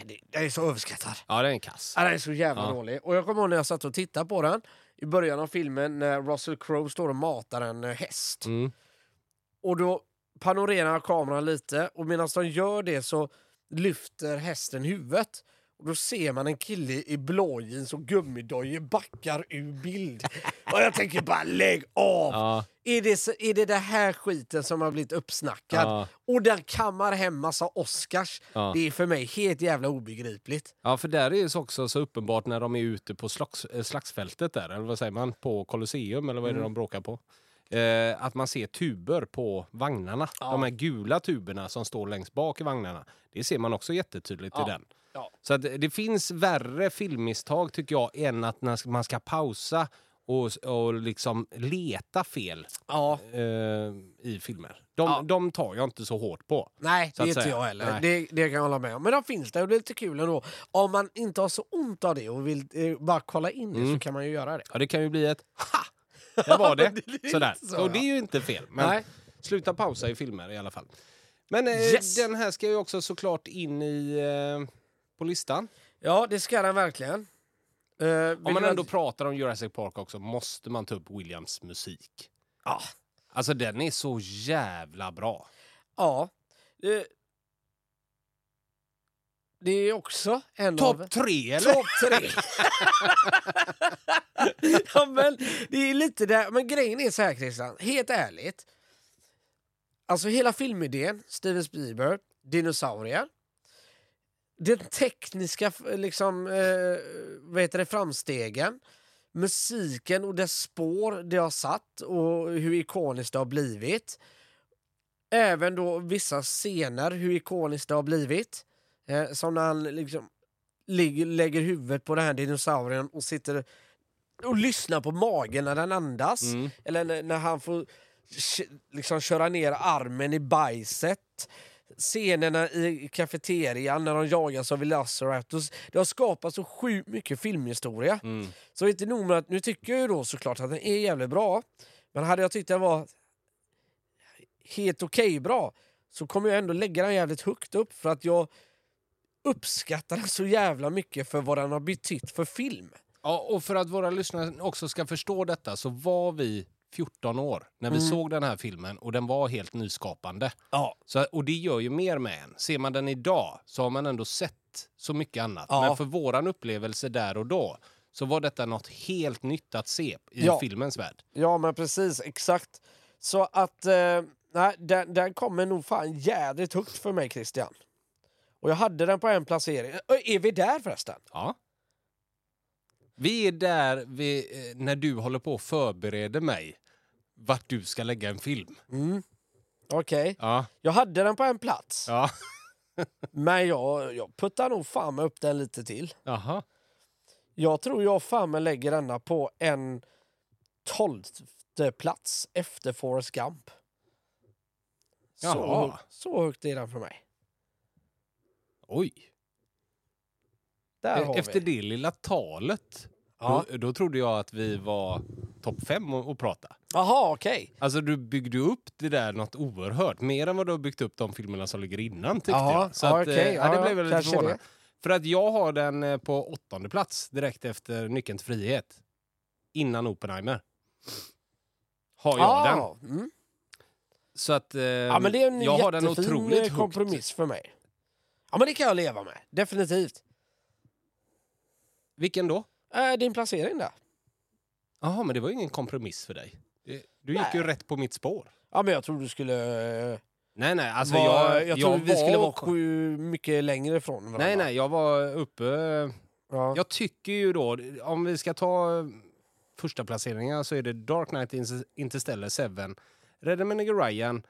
det, det är så överskattad. Ja, det är en kass. Ja, den är så jävla Ja. dålig. Och jag kommer ihåg när jag satt och tittade på den i början av filmen när Russell Crowe står och matar en eh, häst. Mm. Och då panorerar kameran lite och medan de gör det så lyfter hästen huvudet. Och då ser man en kille i blåjeans och gummidojor backar ur bild. Och jag tänker bara lägg av! Ja, Är, det, är det det här skiten som har blivit uppsnackad? Ja. Och den kammar hem massa Oscars. Ja. Det är för mig helt jävla obegripligt. ja, för där är det också så uppenbart när de är ute på slags, slagsfältet där, eller vad säger man, på Colosseum eller vad är det de bråkar på? Eh, att man ser tuber på vagnarna. Ja. De här gula tuberna som står längst bak i vagnarna. Det ser man också jättetydligt Ja. i den. Ja. Så att det finns värre filmmisstag tycker jag än att när man ska pausa och, och liksom leta fel Ja, eh, i filmer. De, Ja. de tar jag inte så hårt på. nej det är inte jag heller. Det, det kan jag hålla med om. Men de finns där och det är lite kul ändå. Om man inte har så ont av det och vill eh, bara kolla in det så Mm. kan man ju göra det. Ja, det kan ju bli ett ha! Där var det. Det Sådär. så, och det är ju inte fel. Men Nej. sluta pausa i filmer i alla fall. Men eh, Yes. den här ska ju också såklart in i, eh, på listan. Ja, det ska den verkligen. Uh, Om man ändå pratar om Jurassic Park också måste man ta upp Williams musik. Ja. Alltså den är så jävla bra. Ja. Det är också en av... Topp tre eller? Topp tre! ja, men det är lite där. Men grejen är så här Christian, helt ärligt. Alltså hela filmidén, Steven Spielberg, dinosaurier. Den tekniska liksom, eh, vad heter det, framstegen. Musiken och dess spår det har satt och hur ikoniskt det har blivit. Även då vissa scener, hur ikoniskt det har blivit. Eh, som när han liksom ligger, lägger huvudet på den här dinosaurien och sitter och lyssnar på magen när den andas. Mm. Eller när, när han får liksom köra ner armen i bajset. Scenerna i kafeterian när de jagas av Velociraptors. Det har skapat så sjukt mycket filmhistoria. Mm. Så inte nog med att, nu tycker jag ju då såklart att den är jävligt bra. Men hade jag tyckt den var helt okej bra så kommer jag ändå lägga den jävligt högt upp för att jag uppskattar den så jävla mycket för vad den har betytt för film. Ja, och för att våra lyssnare också ska förstå detta så var vi 14 år när vi Mm. såg den här filmen och den var helt nyskapande. Ja. Så, och det gör ju mer med en. Ser man den idag så har man ändå sett så mycket annat. Ja. Men för våran upplevelse där och då så var detta något helt nytt att se i Ja. filmens värld. Ja men precis, exakt. Så att, eh, nej, den, den kommer nog fan jädrigt högt för mig Christian. Och jag hade den på en placering. Ö, Är vi där förresten? Ja. Vi är där vi, eh, när du håller på och förbereder mig vart du ska lägga en film. Mm. Okej. Ja. Jag hade den på en plats. ja. Men jag, jag puttar nog fan upp den lite till. Jaha. Jag tror jag fan mig lägger denna på en tolfte plats efter Forrest Gump. Så, Jaha. så högt är den för mig. Oj. Där E- har Efter vi. det lilla talet, Ja. då, då trodde jag att vi var topp fem och, och prata. Jaha, okej. Alltså du byggde upp det där något oerhört. Mer än vad du har byggt upp de filmerna som ligger innan tyckte Jaha, jag. Så ja, att, okej. eh, Ja, det ja, blev jag lite kanske förvånad. det. För att jag har den eh, på åttonde plats direkt efter Nyckeln till frihet. Innan Oppenheimer. Har jag den. Ah, mm. Så att eh, Ja, men det är en jag har den jättefin otroligt eh, högt. kompromiss för mig. Ja, men det kan jag leva med. Definitivt. Vilken då? Äh, din placering där. Jaha, men det var ju ingen kompromiss för dig. Du gick ju rätt på mitt spår. Ja, men jag tror du skulle... eh, Nej, nej, alltså vara, jag, jag, tror vi skulle var- vara sju, mycket längre ifrån varandra. Nej, nej, jag var uppe... Ja. Jag tycker ju då, om vi ska ta eh, första placeringar så är det Dark Knight Inter- Interstellar 7, Redeminiger Ryan,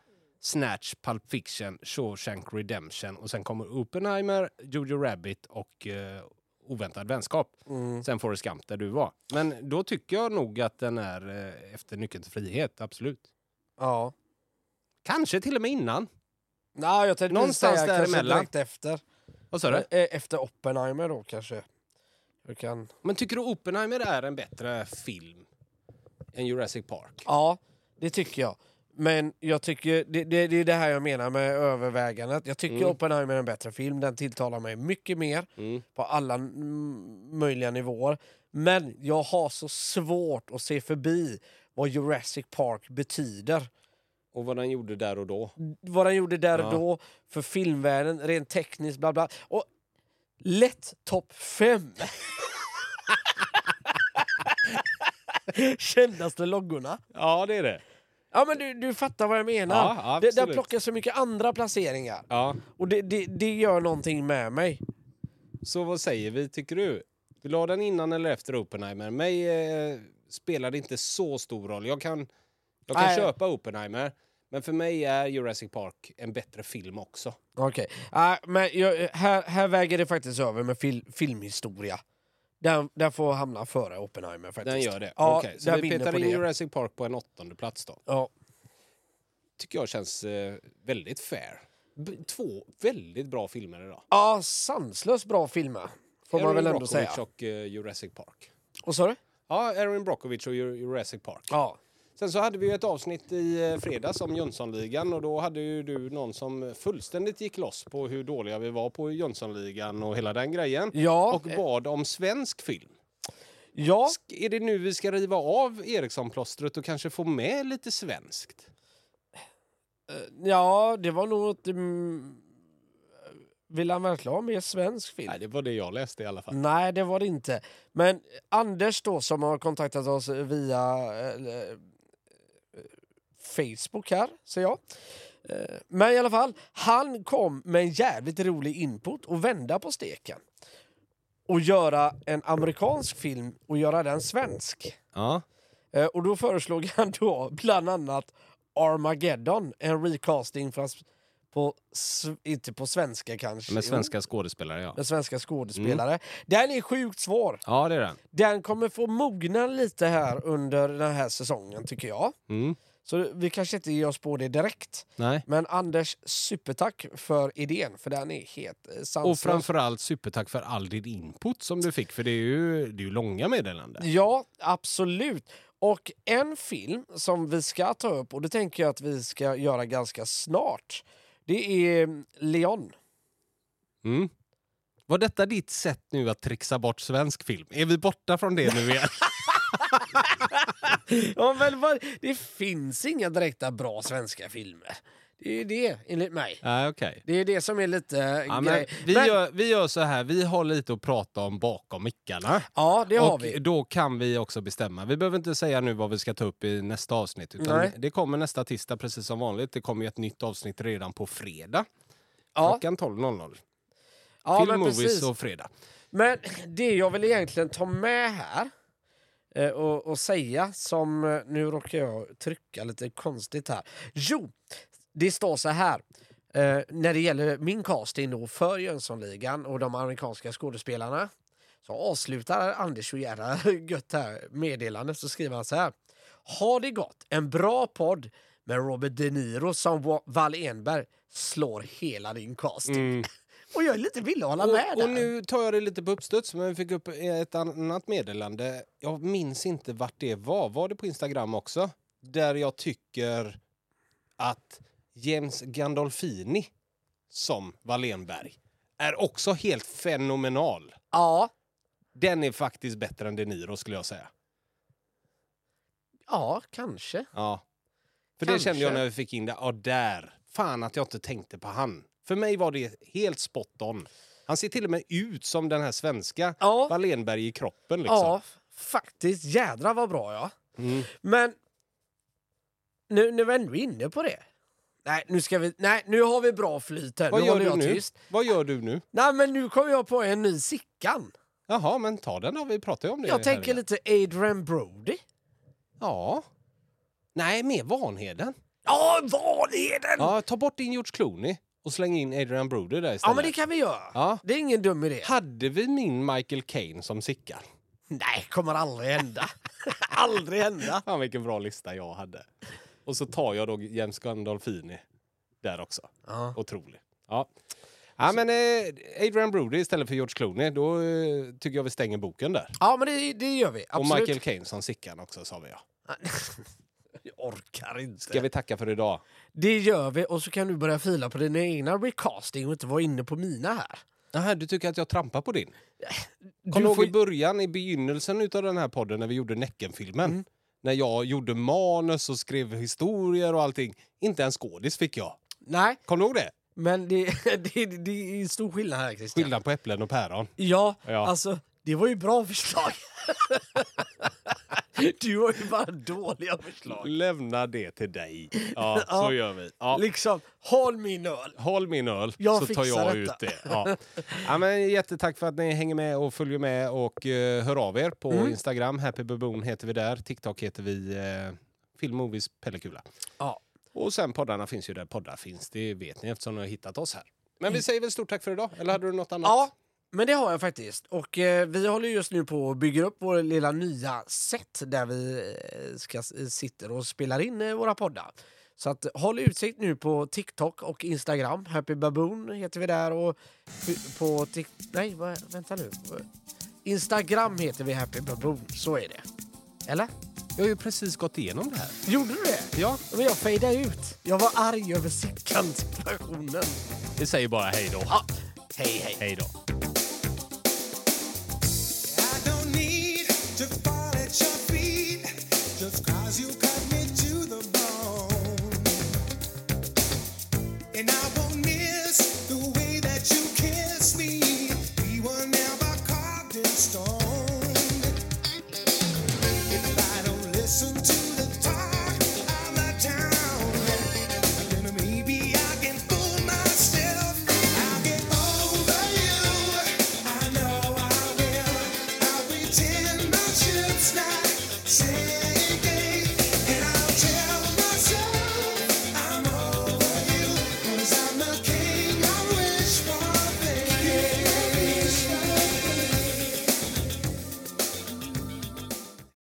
Snatch, Pulp Fiction, Shawshank Redemption och sen kommer Oppenheimer, Jojo Rabbit och eh, Oväntad vänskap. Mm. Sen Forrest Gump där du var. Men då tycker jag nog att den är eh, efter Nyckeln till frihet, absolut. ja. Kanske till och med innan. Nej, jag tänkte Någonstans säga kanske däremellan. direkt efter. Vad sa du? Eh, Efter Oppenheimer då kanske. Jag kan... Men tycker du Oppenheimer är en bättre film än Jurassic Park? Ja, det tycker jag. Men jag tycker, det, det, det är det här jag menar med övervägandet. Jag tycker Mm. Oppenheimer är en bättre film. Den tilltalar mig mycket mer Mm. på alla möjliga nivåer. Men jag har så svårt att se förbi vad Jurassic Park betyder. Och vad den gjorde där och då. Vad den gjorde där och Ja. då, för filmvärlden, rent tekniskt, bla bla. Och lätt topp fem. Kändaste loggorna. Ja, det är det. Ja men du, du fattar vad jag menar. Ja, det, där plockas så mycket andra placeringar. Ja. Och det, det, det gör någonting med mig. Så vad säger vi, tycker du? Vill du ha den innan eller efter Oppenheimer? Mig eh, spelar det inte så stor roll. Jag kan, jag kan Nej. köpa Oppenheimer, men för mig är Jurassic Park en bättre film också. Okej. Men jag, här, här väger det faktiskt över med fil, filmhistoria. Den, den får hamna före Oppenheimer faktiskt. Den gör det? Ja, Okej, så vi petar in det. Jurassic Park på en åttonde plats då. Ja. Tycker jag känns eh, väldigt fair. B- två väldigt bra filmer idag. ja, sanslöst bra filmer. Får man väl ändå Brockovich säga. och eh, Jurassic Park. Och så du? Ja, Erin Brockovich och Ju- Jurassic Park. Ja. Sen så hade vi ett avsnitt i eh, fredags om Jönssonligan och då hade ju du någon som fullständigt gick loss på hur dåliga vi var på Jönssonligan och hela den grejen. Ja, Och bad om svensk film. ja. Är det nu vi ska riva av Eriksson-plåstret och kanske få med lite svenskt? ja, det var nog ett... Mm, vill han verkligen ha mer svensk film? Nej, det var det jag läste i alla fall. Nej, det var det inte. Men Anders då som har kontaktat oss via eh, eh, Facebook här, ser jag. Eh, men i alla fall, han kom med en jävligt rolig input och vända på steken. Och göra en amerikansk film och göra den svensk. Ja. Eh, och då föreslog han då bland annat Armageddon, en recasting fast på, inte på svenska kanske. Med svenska skådespelare, ja. med svenska skådespelare. Den är sjukt svår. Ja, det är den. Den kommer få mogna lite här under den här säsongen tycker jag. Mm. Så vi kanske inte ger oss på det direkt. Nej. Men Anders, supertack för idén för den är helt eh, Och sanslös. framförallt supertack för all din input som du fick, för det är ju, det är ju långa meddelanden. Ja, absolut. Och en film som vi ska ta upp, och det tänker jag att vi ska göra ganska snart, det är Leon. Mm. Var detta ditt sätt nu att trixa bort svensk film? Är vi borta från det nu igen? Ja, men vad, det finns inga direkta bra svenska filmer. Det är ju det, enligt mig. Nej, okej. Det är det som är lite Ja, men vi, Men- gör, vi gör så här, vi har lite att prata om bakom mickarna. Ja, det har och vi. då kan vi också bestämma. Vi behöver inte säga nu vad vi ska ta upp i nästa avsnitt. Utan Nej. det kommer nästa tisdag precis som vanligt. Det kommer ett nytt avsnitt redan på fredag. Ja, Klockan 12.00. ja Film Movies och fredag. Men det jag vill egentligen ta med här eh, och, och säga som... eh, Nu råkar jag trycka lite konstigt här. Jo, det står så här. Eh, när det gäller min casting då för Jönssonligan och de amerikanska skådespelarna så avslutar Anders så jävla gött här meddelandet så skriver han så här. Har det gått en bra podd med Robert De Niro som Wa- Wall Enberg slår hela din casting. Och jag är lite villig att hålla med. Och, och där. nu tar jag det lite på uppstuds, men vi fick upp ett annat meddelande. Jag minns inte vart det var. Var det på Instagram också? Där jag tycker att James Gandolfini som Wallenberg är också helt fenomenal. Ja, Den är faktiskt bättre än De Niro skulle jag säga. ja, kanske. Ja. För det Kanske. kände jag när vi fick in det. Ja, där. Fan att jag inte tänkte på han. För mig var det helt spot on. Han ser till och med ut som den här svenska Ja. Wallenberg i kroppen. Liksom. Ja, faktiskt. Jädra vad bra ja. Mm. Men nu, nu är vi ändå inne på det. Nej, nu ska vi... Nej, nu har vi bra flyt här. Vad nu gör du nu? tyst. Vad gör du nu? Nej, men nu kommer jag på en ny Sickan. Jaha, men ta den då. Vi pratar ju om det. Jag tänker igen. lite Adrian Brody. Ja. Nej, mer Vanheden. Ja, Vanheden! Ja, ta bort din George Clooney och släng in Adrian Brody där istället. ja, men det kan vi göra. Ja. Det är ingen dum idé. Hade vi min Michael Caine som Sickan? Nej, kommer aldrig hända. aldrig hända. Fan vilken bra lista jag hade. Och så tar jag då James Gandolfini där också. Ja. Otrolig. Ja. Ja, men eh, Adrian Brody istället för George Clooney, då eh, tycker jag vi stänger boken där. Ja, men det, det gör vi. Och Absolut. Michael Caine som Sickan också, sa vi ja. orkar inte. Ska vi tacka för idag? Det gör vi och så kan du börja fila på dina egna recasting och inte vara inne på mina här. Aha, du tycker att jag trampar på din? Du Kommer du ihåg får- i början, i begynnelsen utav den här podden när vi gjorde Näcken-filmen? Mm. När jag gjorde manus och skrev historier och allting. Inte en skådis fick jag. Nej, Kommer du ihåg det? men det, det, det är stor skillnad här Christian. Skillnad på äpplen och päron. Ja, Ja. alltså det var ju bra förslag. du har ju bara dåliga förslag. Lämna det till dig. Ja, Ja. så gör vi. Ja. Liksom, håll min öl. Håll min öl Jag så tar jag detta. ut det. Ja. Ja, men jättetack för att ni hänger med och följer med och eh, hör av er på Mm. Instagram. Happy Baboon heter vi där. TikTok heter vi uh, Film Movies Pellekula. Ja. Och sen poddarna finns ju där poddar finns. Det vet ni eftersom ni har hittat oss här. Men Mm. vi säger väl stort tack för idag. Eller hade du något annat? Ja, men det har jag faktiskt. Och eh, vi håller just nu på att bygga upp vår lilla nya set där vi eh, ska, sitter och spelar in eh, våra poddar. Så att, håll utsikt nu på TikTok och Instagram. Happy Baboon heter vi där. Och på Tik- Nej, vad, vänta nu. Instagram heter vi Happy Baboon, så är det. Eller? Jag har ju precis gått igenom det här. Gjorde du det? Ja. Men jag fejdade ut. Jag var arg över sittkantsversionen. Vi säger bara hej då. Ja. Hej, hej. Hej då.